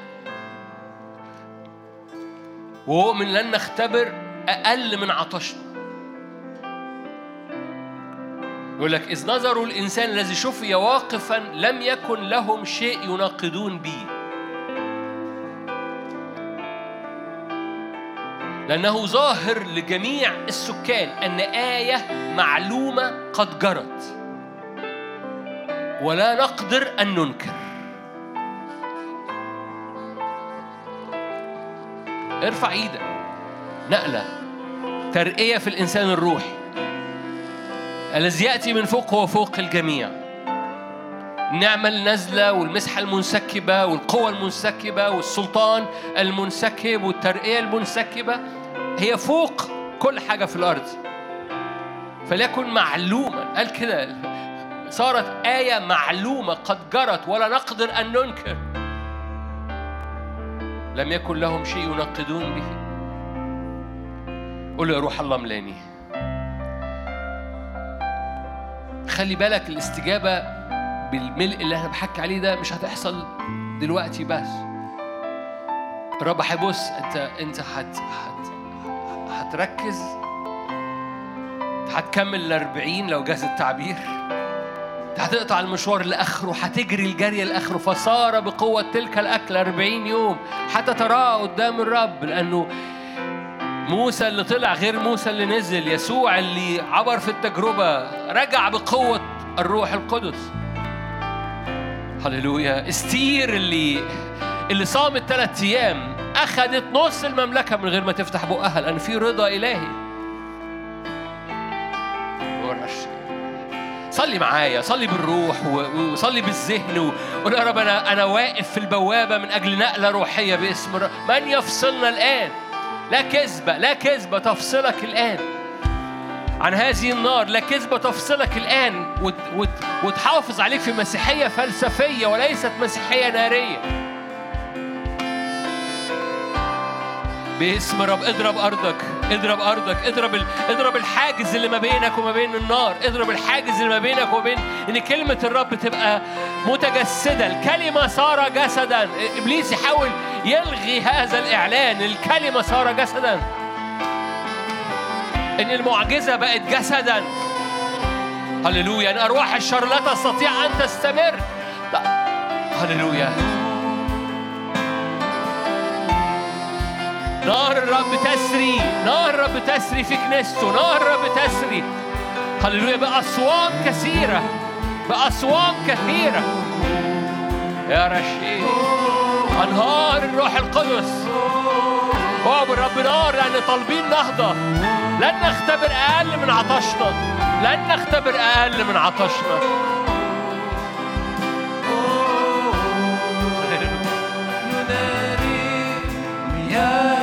وأؤمن لن نختبر أقل من عطشنا يقول لك إذ نظروا الإنسان الذي شفي واقفا لم يكن لهم شيء يناقضون به. لأنه ظاهر لجميع السكان أن آية معلومة قد جرت. ولا نقدر أن ننكر. ارفع إيدك. نقلة ترقية في الإنسان الروحي الذي يأتي من فوق هو فوق الجميع. النعمة النازلة والمسحة المنسكبة والقوة المنسكبة والسلطان المنسكب والترقية المنسكبة هي فوق كل حاجة في الأرض. فليكن معلوما قال كده صارت آية معلومة قد جرت ولا نقدر أن ننكر. لم يكن لهم شيء ينقدون به. قول يا روح الله ملاني. خلي بالك الاستجابة بالملء اللي أنا بحكي عليه ده مش هتحصل دلوقتي بس. الرب هيبص أنت أنت هت هت هتركز. هتكمل ال 40 لو جاز التعبير. هتقطع المشوار لآخره هتجري الجري لآخره. فصار بقوة تلك الأكل 40 يوم حتى تراه قدام الرب لأنه موسى اللي طلع غير موسى اللي نزل يسوع اللي عبر في التجربة رجع بقوة الروح القدس. هللويا. استير اللي اللي صامت ثلاث أيام أخذت نص المملكة من غير ما تفتح بقها لأن في رضا إلهي. صلي معايا صلي بالروح وصلي بالذهن وقول يا رب أنا أنا واقف في البوابة من أجل نقلة روحية باسم من يفصلنا الآن؟ لا كذبه لا كذبه تفصلك الآن. عن هذه النار لا كذبه تفصلك الآن. وتحافظ عليك في مسيحية فلسفية وليست مسيحية نارية. باسم رب اضرب أرضك. اضرب أرضك. اضرب ال... اضرب الحاجز اللي ما بينك وما بين النار. اضرب الحاجز اللي ما بينك وما بين إن كلمة الرب تبقى متجسدة. الكلمة صار جسدا. إبليس يحاول يلغي هذا الإعلان. الكلمة صار جسدا. إن المعجزة بقت جسدا. هللويا. ان أرواح الشر لا تستطيع أن تستمر. هللويا. نار الرب تسري نار الرب تسري في كنيسته نار الرب تسري. هللويا بأصوات كثيرة بأصوات كثيرة. يا رشيد أنهار الروح القدس. هو الرب نار لأن طالبين نهضة. لن نختبر أقل من عطشنا لن نختبر أقل من عطشنا. <laughs> أبار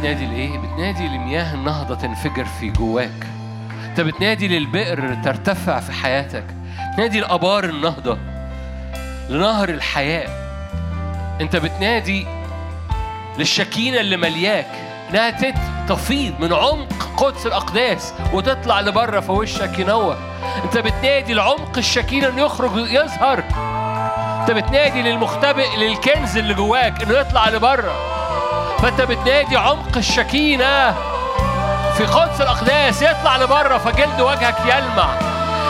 بتنادي لإيه؟ بتنادي لمياه النهضة تنفجر في جواك. انت بتنادي للبئر ترتفع في حياتك. بتنادي لآبار النهضة لنهر الحياة. انت بتنادي للشكينة اللي ملياك انها تت- تفيض من عمق قدس الأقداس وتطلع لبرة فوشك ينور. انت بتنادي لعمق الشكينة إنه يخرج يظهر. انت بتنادي للمختبئ للكنز اللي جواك إنه يطلع لبرة. فانت بتنادي عمق الشكينة في قدس الأقداس يطلع لبره فجلد وجهك يلمع.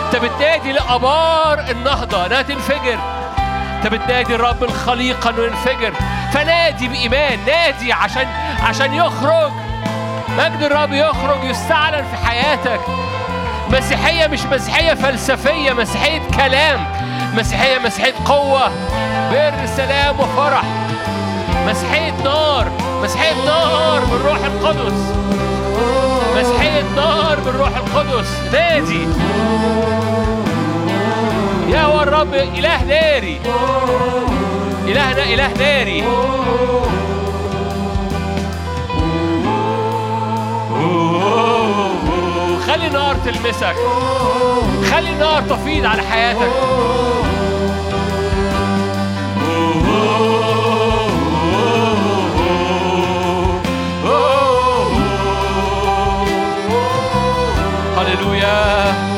انت بتنادي لأبار النهضة انها تنفجر. انت بتنادي الرب الخليقة إنه ينفجر. فنادي بإيمان نادي عشان عشان يخرج. مجد الرب يخرج يستعلن في حياتك. مسيحية مش مسيحية فلسفية مسيحية كلام. مسيحية مسيحية قوة. بر سلام وفرح. مسيحية نار مسيحية نار بالروح القدس. مسيحية نار بالروح القدس. نادي يا هو الرب إله ناري إلهنا إله ناري خلي نار تلمسك. خلي نار تفيض على حياتك. هللويا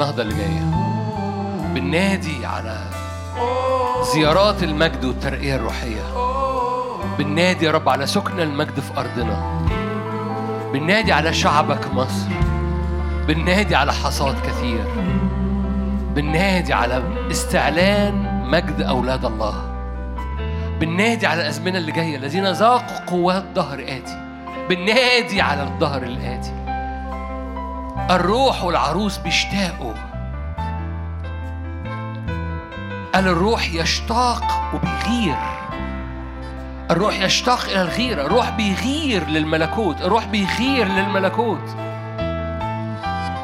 النهضة اللي جاية. بننادي على زيارات المجد والترقية الروحية. بننادي يا رب على سكن المجد في أرضنا. بننادي على شعبك مصر. بننادي على حصاد كثير. بننادي على استعلان مجد أولاد الله. بننادي على الأزمنة اللي جاية. الذين ذاقوا قوات ظهر آتي. بننادي على الظهر الآتي. الروح والعروس بيشتاقوا. قال الروح يشتاق وبيغير؟ الروح يشتاق إلى الغيرة الروح بيغير للملكوت الروح بيغير للملكوت.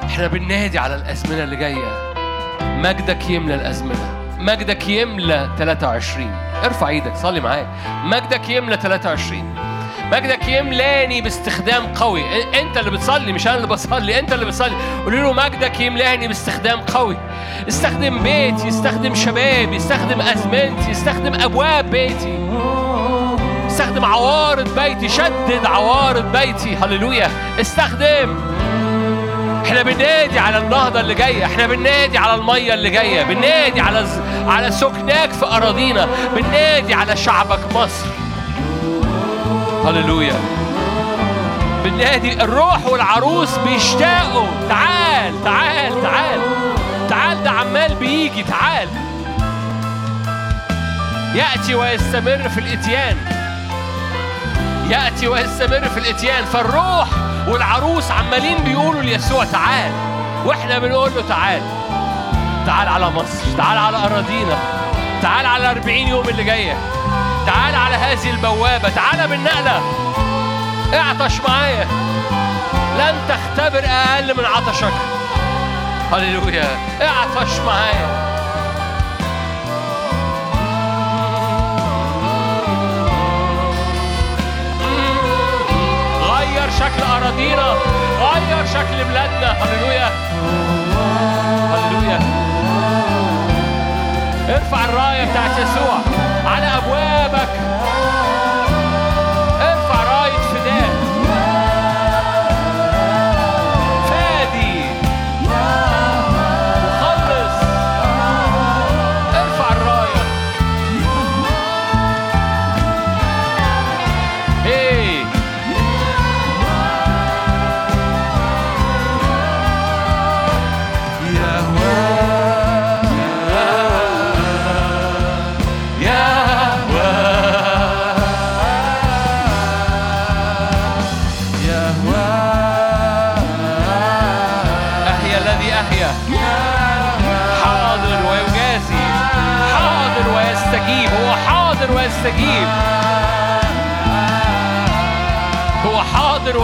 إحنا بننادي على الأزمنة اللي جاية. مجدك يملى الأزمنة. مجدك يملى 23 ارفع إيدك صلي معايا. مجدك يملى 23 مجدك يملاني باستخدام قوي. انت اللي بتصلي مش أنا اللي بصلي انت اللي بتصلي. قولوا له مجدك يملاني باستخدام قوي. استخدم بيتي استخدم شبابي استخدم أزمنتي استخدم أبواب بيتي. استخدم عوارض بيتي شدد عوارض بيتي. هللويا. استخدم. إحنا بننادي على النهضة اللي جاية. إحنا بننادي على المية اللي جاية. بننادي على. على سكناك في أراضينا. بننادي على شعبك مصر. هللويا. بننادي الروح والعروس بيشتاقوا. تعال تعال تعال. تعال ده عمال بيجي. تعال. يأتي ويستمر في الإتيان. يأتي ويستمر في الإتيان. فالروح والعروس عمالين بيقولوا ليسوع تعال. وإحنا بنقول له تعال. تعال على مصر. تعال على أراضينا. تعال على 40 يوم اللي جاية. تعال على هذه البوابة تعال بالنقلة. اعطش معايا. لن تختبر أقل من عطشك. هللويا. اعطش معايا. غير شكل أراضينا. غير شكل بلادنا. هللويا. هللويا. ارفع الراية بتاعت يسوع. على أبوابك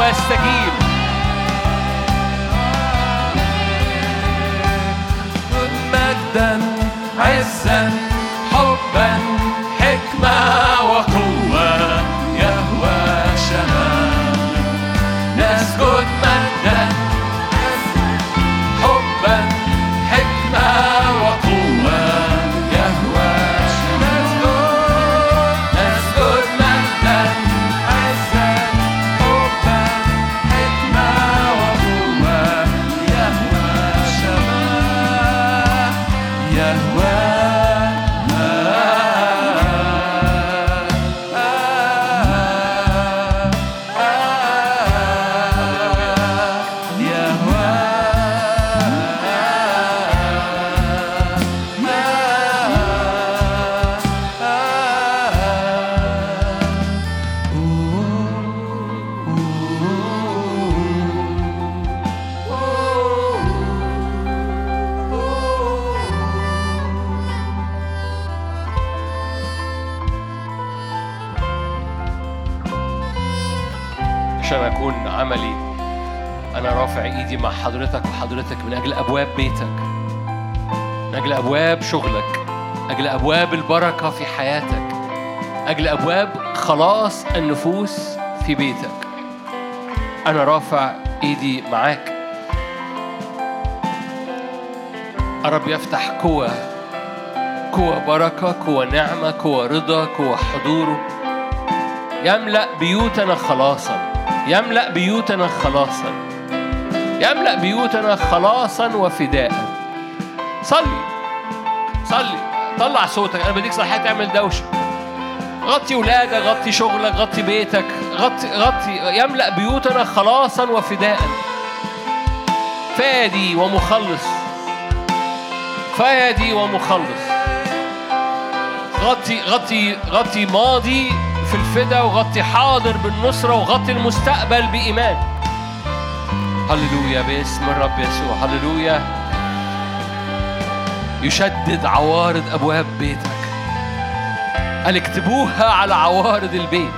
حاضر ويستجيب عملي. أنا رافع إيدي مع حضرتك وحضرتك من أجل أبواب بيتك من أجل أبواب شغلك أجل أبواب البركة في حياتك أجل أبواب خلاص النفوس في بيتك. أنا رافع إيدي معاك. الرب يفتح قوة قوة بركة قوة نعمة قوة رضا قوة حضوره يملأ بيوتنا خلاصا. يملأ بيوتنا خلاصا. يملأ بيوتنا خلاصا وفداء. صلي. صلي. طلع صوتك. أنا بديك صلاحية تعمل دوشة. غطي ولادك غطي شغلك غطي بيتك. غطي غطي. يملأ بيوتنا خلاصا وفداء. فادي ومخلص. فادي ومخلص. غطي غطي غطي ماضي في الفدا وغطي حاضر بالنصرة وغطي المستقبل بإيمان. هللويا باسم الرب يسوع هللويا. يشدد عوارض أبواب بيتك. قال اكتبوها على عوارض البيت.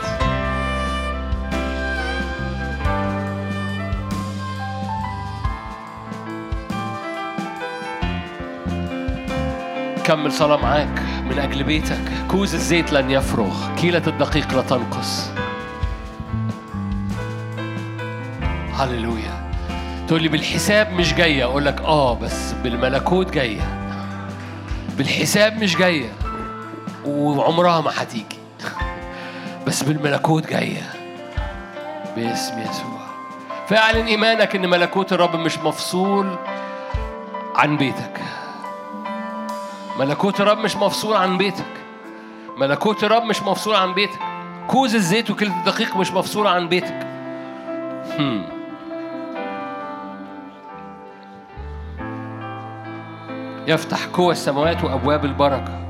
كمل صلاة معاك. من أجل بيتك. كوز الزيت لن يفرغ. كيلة الدقيق لا تنقص. هللويا. تقول لي بالحساب مش جاية. أقول لك آه بس بالملكوت جاية. بالحساب مش جاية. وعمرها ما هتيجي. بس بالملكوت جاية. باسم يسوع. فاعلن إيمانك إن ملكوت الرب مش مفصول عن بيتك. ملكوت الرب مش مفصول عن بيتك. ملكوت الرب مش مفصول عن بيتك. كوز الزيت وكيلة الدقيق مش مفصولة عن بيتك. يفتح قوى السماوات وأبواب البركة.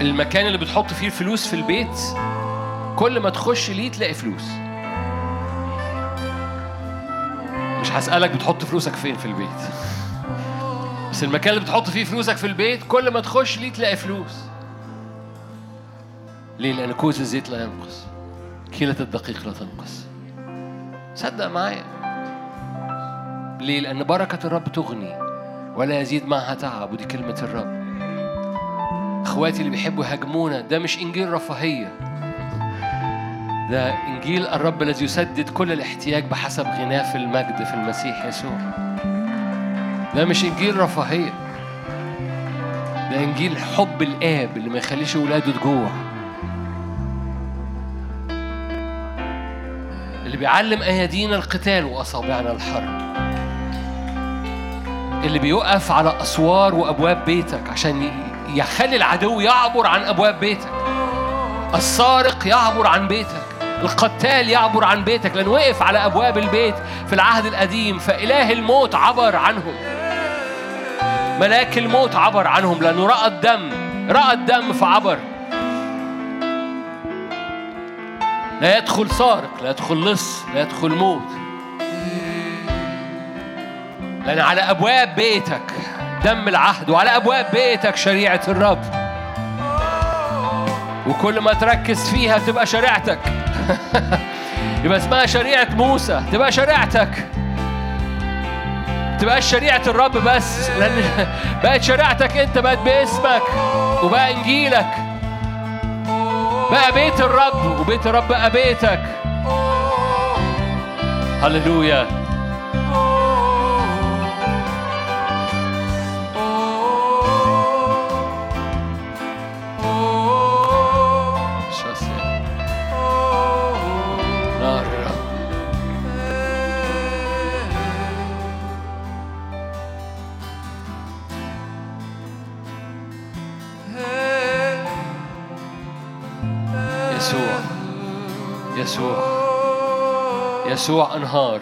المكان اللي بتحط فيه الفلوس في البيت كل ما تخش ليه تلاقي فلوس. هسألك بتحط فلوسك فين في البيت؟ بس المكان اللي بتحط فيه فلوسك في البيت كل ما تخش ليه تلاقي فلوس؟ ليه؟ لأن كوز الزيت لا ينقص. كيلة الدقيق لا تنقص. صدق معايا؟ ليه؟ لأن بركة الرب تغني ولا يزيد معها تعب ودي كلمة الرب. إخواتي اللي بيحبوا يهاجمونا ده مش إنجيل رفاهية. ده إنجيل الرب الذي يسدد كل الاحتياج بحسب غناه في المجد في المسيح يسوع. ده مش إنجيل رفاهية. ده إنجيل حب الآب اللي ما يخليش اولاده تجوع اللي بيعلم أيادينا القتال وأصابعنا الحرب. اللي بيقف على أسوار وأبواب بيتك عشان يخلي العدو يعبر عن أبواب بيتك. السارق يعبر عن بيتك. القتال يعبر عن بيتك لأنه وقف على أبواب البيت في العهد القديم فإله الموت عبر عنهم. ملاك الموت عبر عنهم لأنه رأى الدم رأى الدم فعبر. لا يدخل سارق لا يدخل لص لا يدخل موت. لأن على أبواب بيتك دم العهد وعلى أبواب بيتك شريعة الرب. وكل ما تركز فيها تبقى شريعتك. <laughs> يبقى اسمها شريعة موسى. تبقى شريعتك. تبقى شريعة الرب بس لأن <laughs> بقت شريعتك أنت بقت باسمك وبقى إنجيلك. بقى بيت الرب وبيت الرب بقى بيتك. هللويا. يسوع. يسوع أنهار.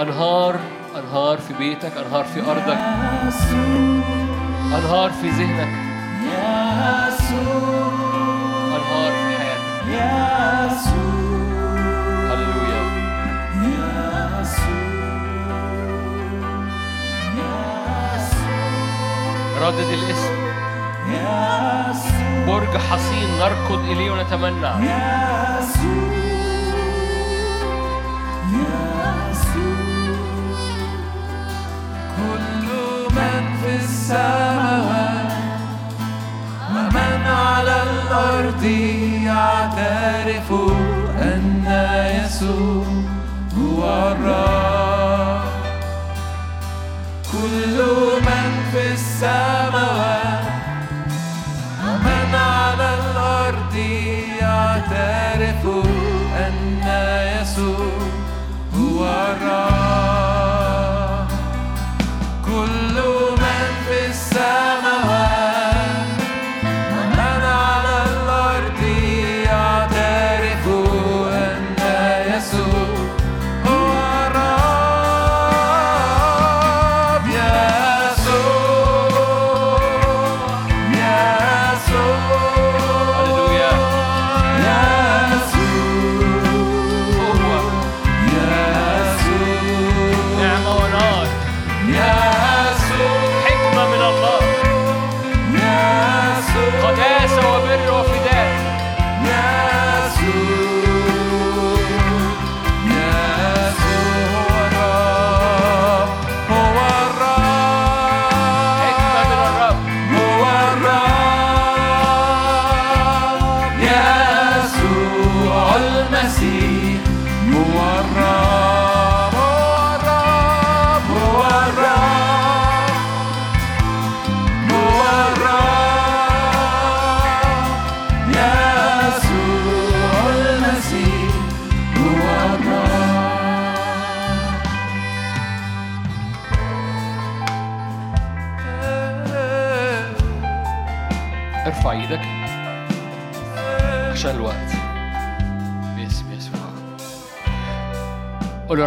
أنهار. أنهار في بيتك. أنهار في أرضك. أنهار في ذهنك. أنهار في حياتك. ردد الاسم. برج حصين نركض إليه ونتمنى. من في ومن على الأرض يعترف أن يسوع هو الرب. كل من في السماوات. ومن على الأرض يعترف أن يسوع هو الرب.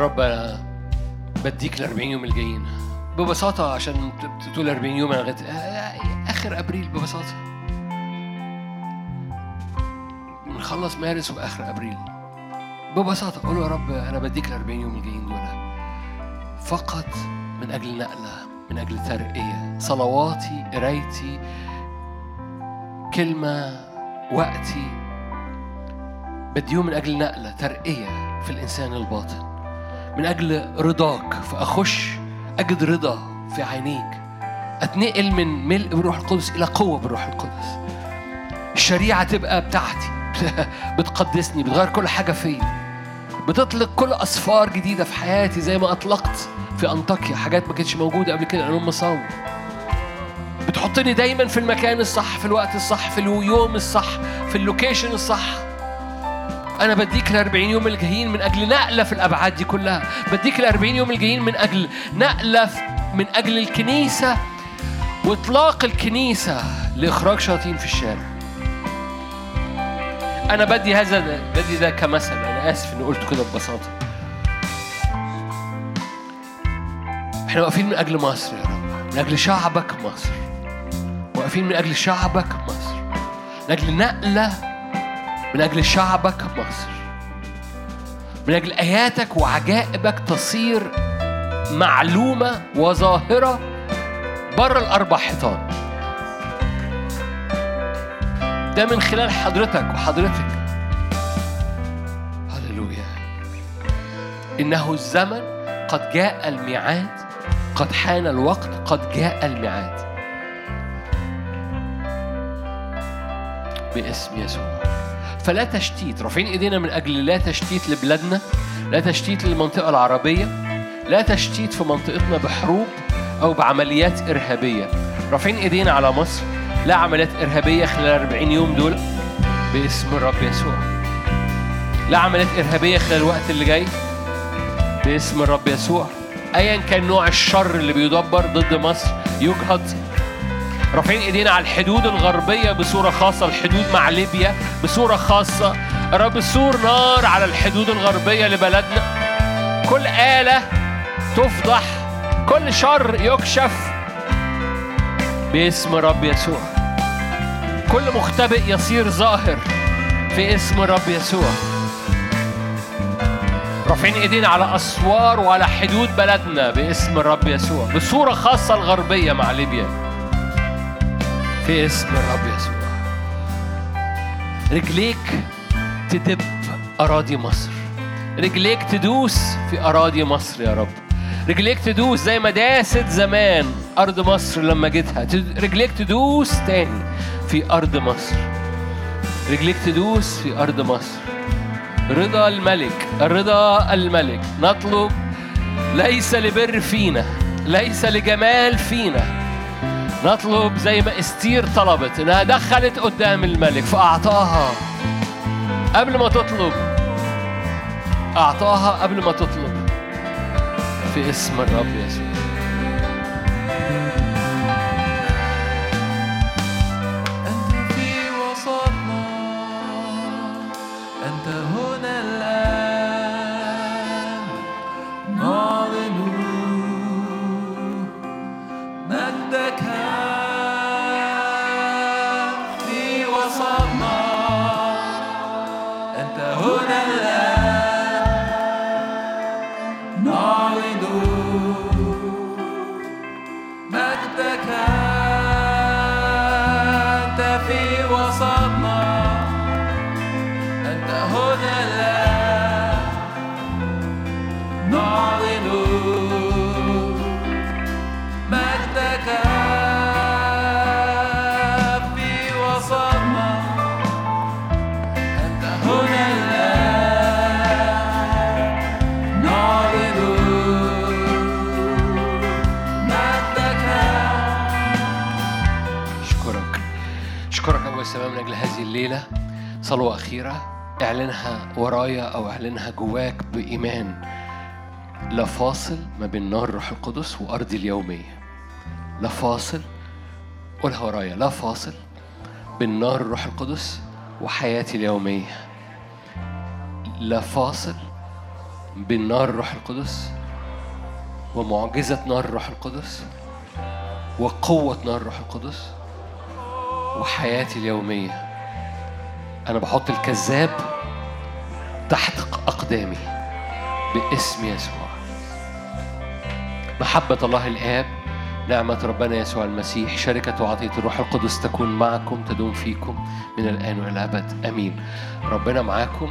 يا رب أنا بديك ال 40 يوم الجايين. ببساطة عشان تقول 40 يوم آه، آخر أبريل ببساطة. نخلص مارس وآخر أبريل. ببساطة قول يا رب أنا بديك ال 40 يوم الجايين دول. فقط من أجل نقلة من أجل ترقية. صلواتي قرايتي كلمة وقتي. بديهم من أجل نقلة ترقية في الإنسان الباطن. من أجل رضاك فأخش أجد رضا في عينيك. أتنقل من ملء بالروح القدس إلى قوة بالروح القدس. الشريعة تبقى بتاعتي <laughs> بتقدسني بتغير كل حاجة فيا. بتطلق كل أسفار جديدة في حياتي زي ما أطلقت في أنطاكيا حاجات ما كانتش موجودة قبل كده أنا مصور بتحطني دايما في المكان الصح في الوقت الصح في اليوم الصح في اللوكيشن الصح. أنا بديك ال 40 يوم الجايين من أجل نقلة في الأبعاد دي كلها. بديك ال 40 يوم الجايين من أجل نقلة في- من أجل الكنيسة وإطلاق الكنيسة لإخراج شياطين في الشارع. أنا بدي هذا بدي ده كمثل. أنا آسف إني قلت كده ببساطة. إحنا واقفين من أجل مصر يا رب. من أجل شعبك مصر. واقفين من أجل شعبك مصر. من أجل نقلة من أجل شعبك مصر. من أجل آياتك وعجائبك تصير معلومة وظاهرة بره الاربع حيطان ده من خلال حضرتك وحضرتك. هللويا. إنه الزمن قد جاء الميعاد قد حان الوقت قد جاء الميعاد. باسم يسوع. فلا تشتيت. رافعين إيدينا من أجل لا تشتيت لبلادنا لا تشتيت للمنطقة العربية لا تشتيت في منطقتنا بحروب أو بعمليات إرهابية. رافعين إيدينا على مصر لا عمليات إرهابية خلال 40 يوم دول باسم الرب يسوع. لا عمليات إرهابية خلال الوقت اللي جاي باسم الرب يسوع. ايا كان نوع الشر اللي بيدبر ضد مصر يجهض رافعين ايدينا على الحدود الغربية بصورة خاصة الحدود مع ليبيا بصورة خاصة. رب سور نار على الحدود الغربية لبلدنا. كل آلة تفضح كل شر يكشف باسم رب يسوع. كل مختبئ يصير ظاهر في اسم رب يسوع. رافعين ايدينا على أسوار وعلى حدود بلدنا باسم الرب يسوع. بصورة خاصة الغربية مع ليبيا. في اسم الرب يسوع. رجليك تدب أراضي مصر. رجليك تدوس في أراضي مصر يا رب. رجليك تدوس زي ما داست زمان أرض مصر لما جيتها. رجليك تدوس تاني في أرض مصر. رجليك تدوس في أرض مصر. رضا الملك رضا الملك. نطلب ليس لبر فينا ليس لجمال فينا. نطلب زي ما استير طلبت إنها دخلت قدام الملك فأعطاها. قبل ما تطلب أعطاها قبل ما تطلب. في اسم الرب يسوع. صلوة أخيرة. اعلنها ورايا أو اعلنها جواك بإيمان لا فاصل ما بين نار الروح القدس وأرضي اليومية. لا فاصل قولها ورايا. لا فاصل بين نار الروح القدس وحياتي اليومية. لا فاصل بين نار الروح القدس ومعجزة نار الروح القدس وقوة نار الروح القدس وحياتي اليومية. أنا بحط الكذاب تحت أقدامي باسم يسوع. محبة الله الآب نعمة ربنا يسوع المسيح شركة وعطية الروح القدس تكون معكم تدوم فيكم من الآن وإلى الأبد آمين. ربنا معاكم.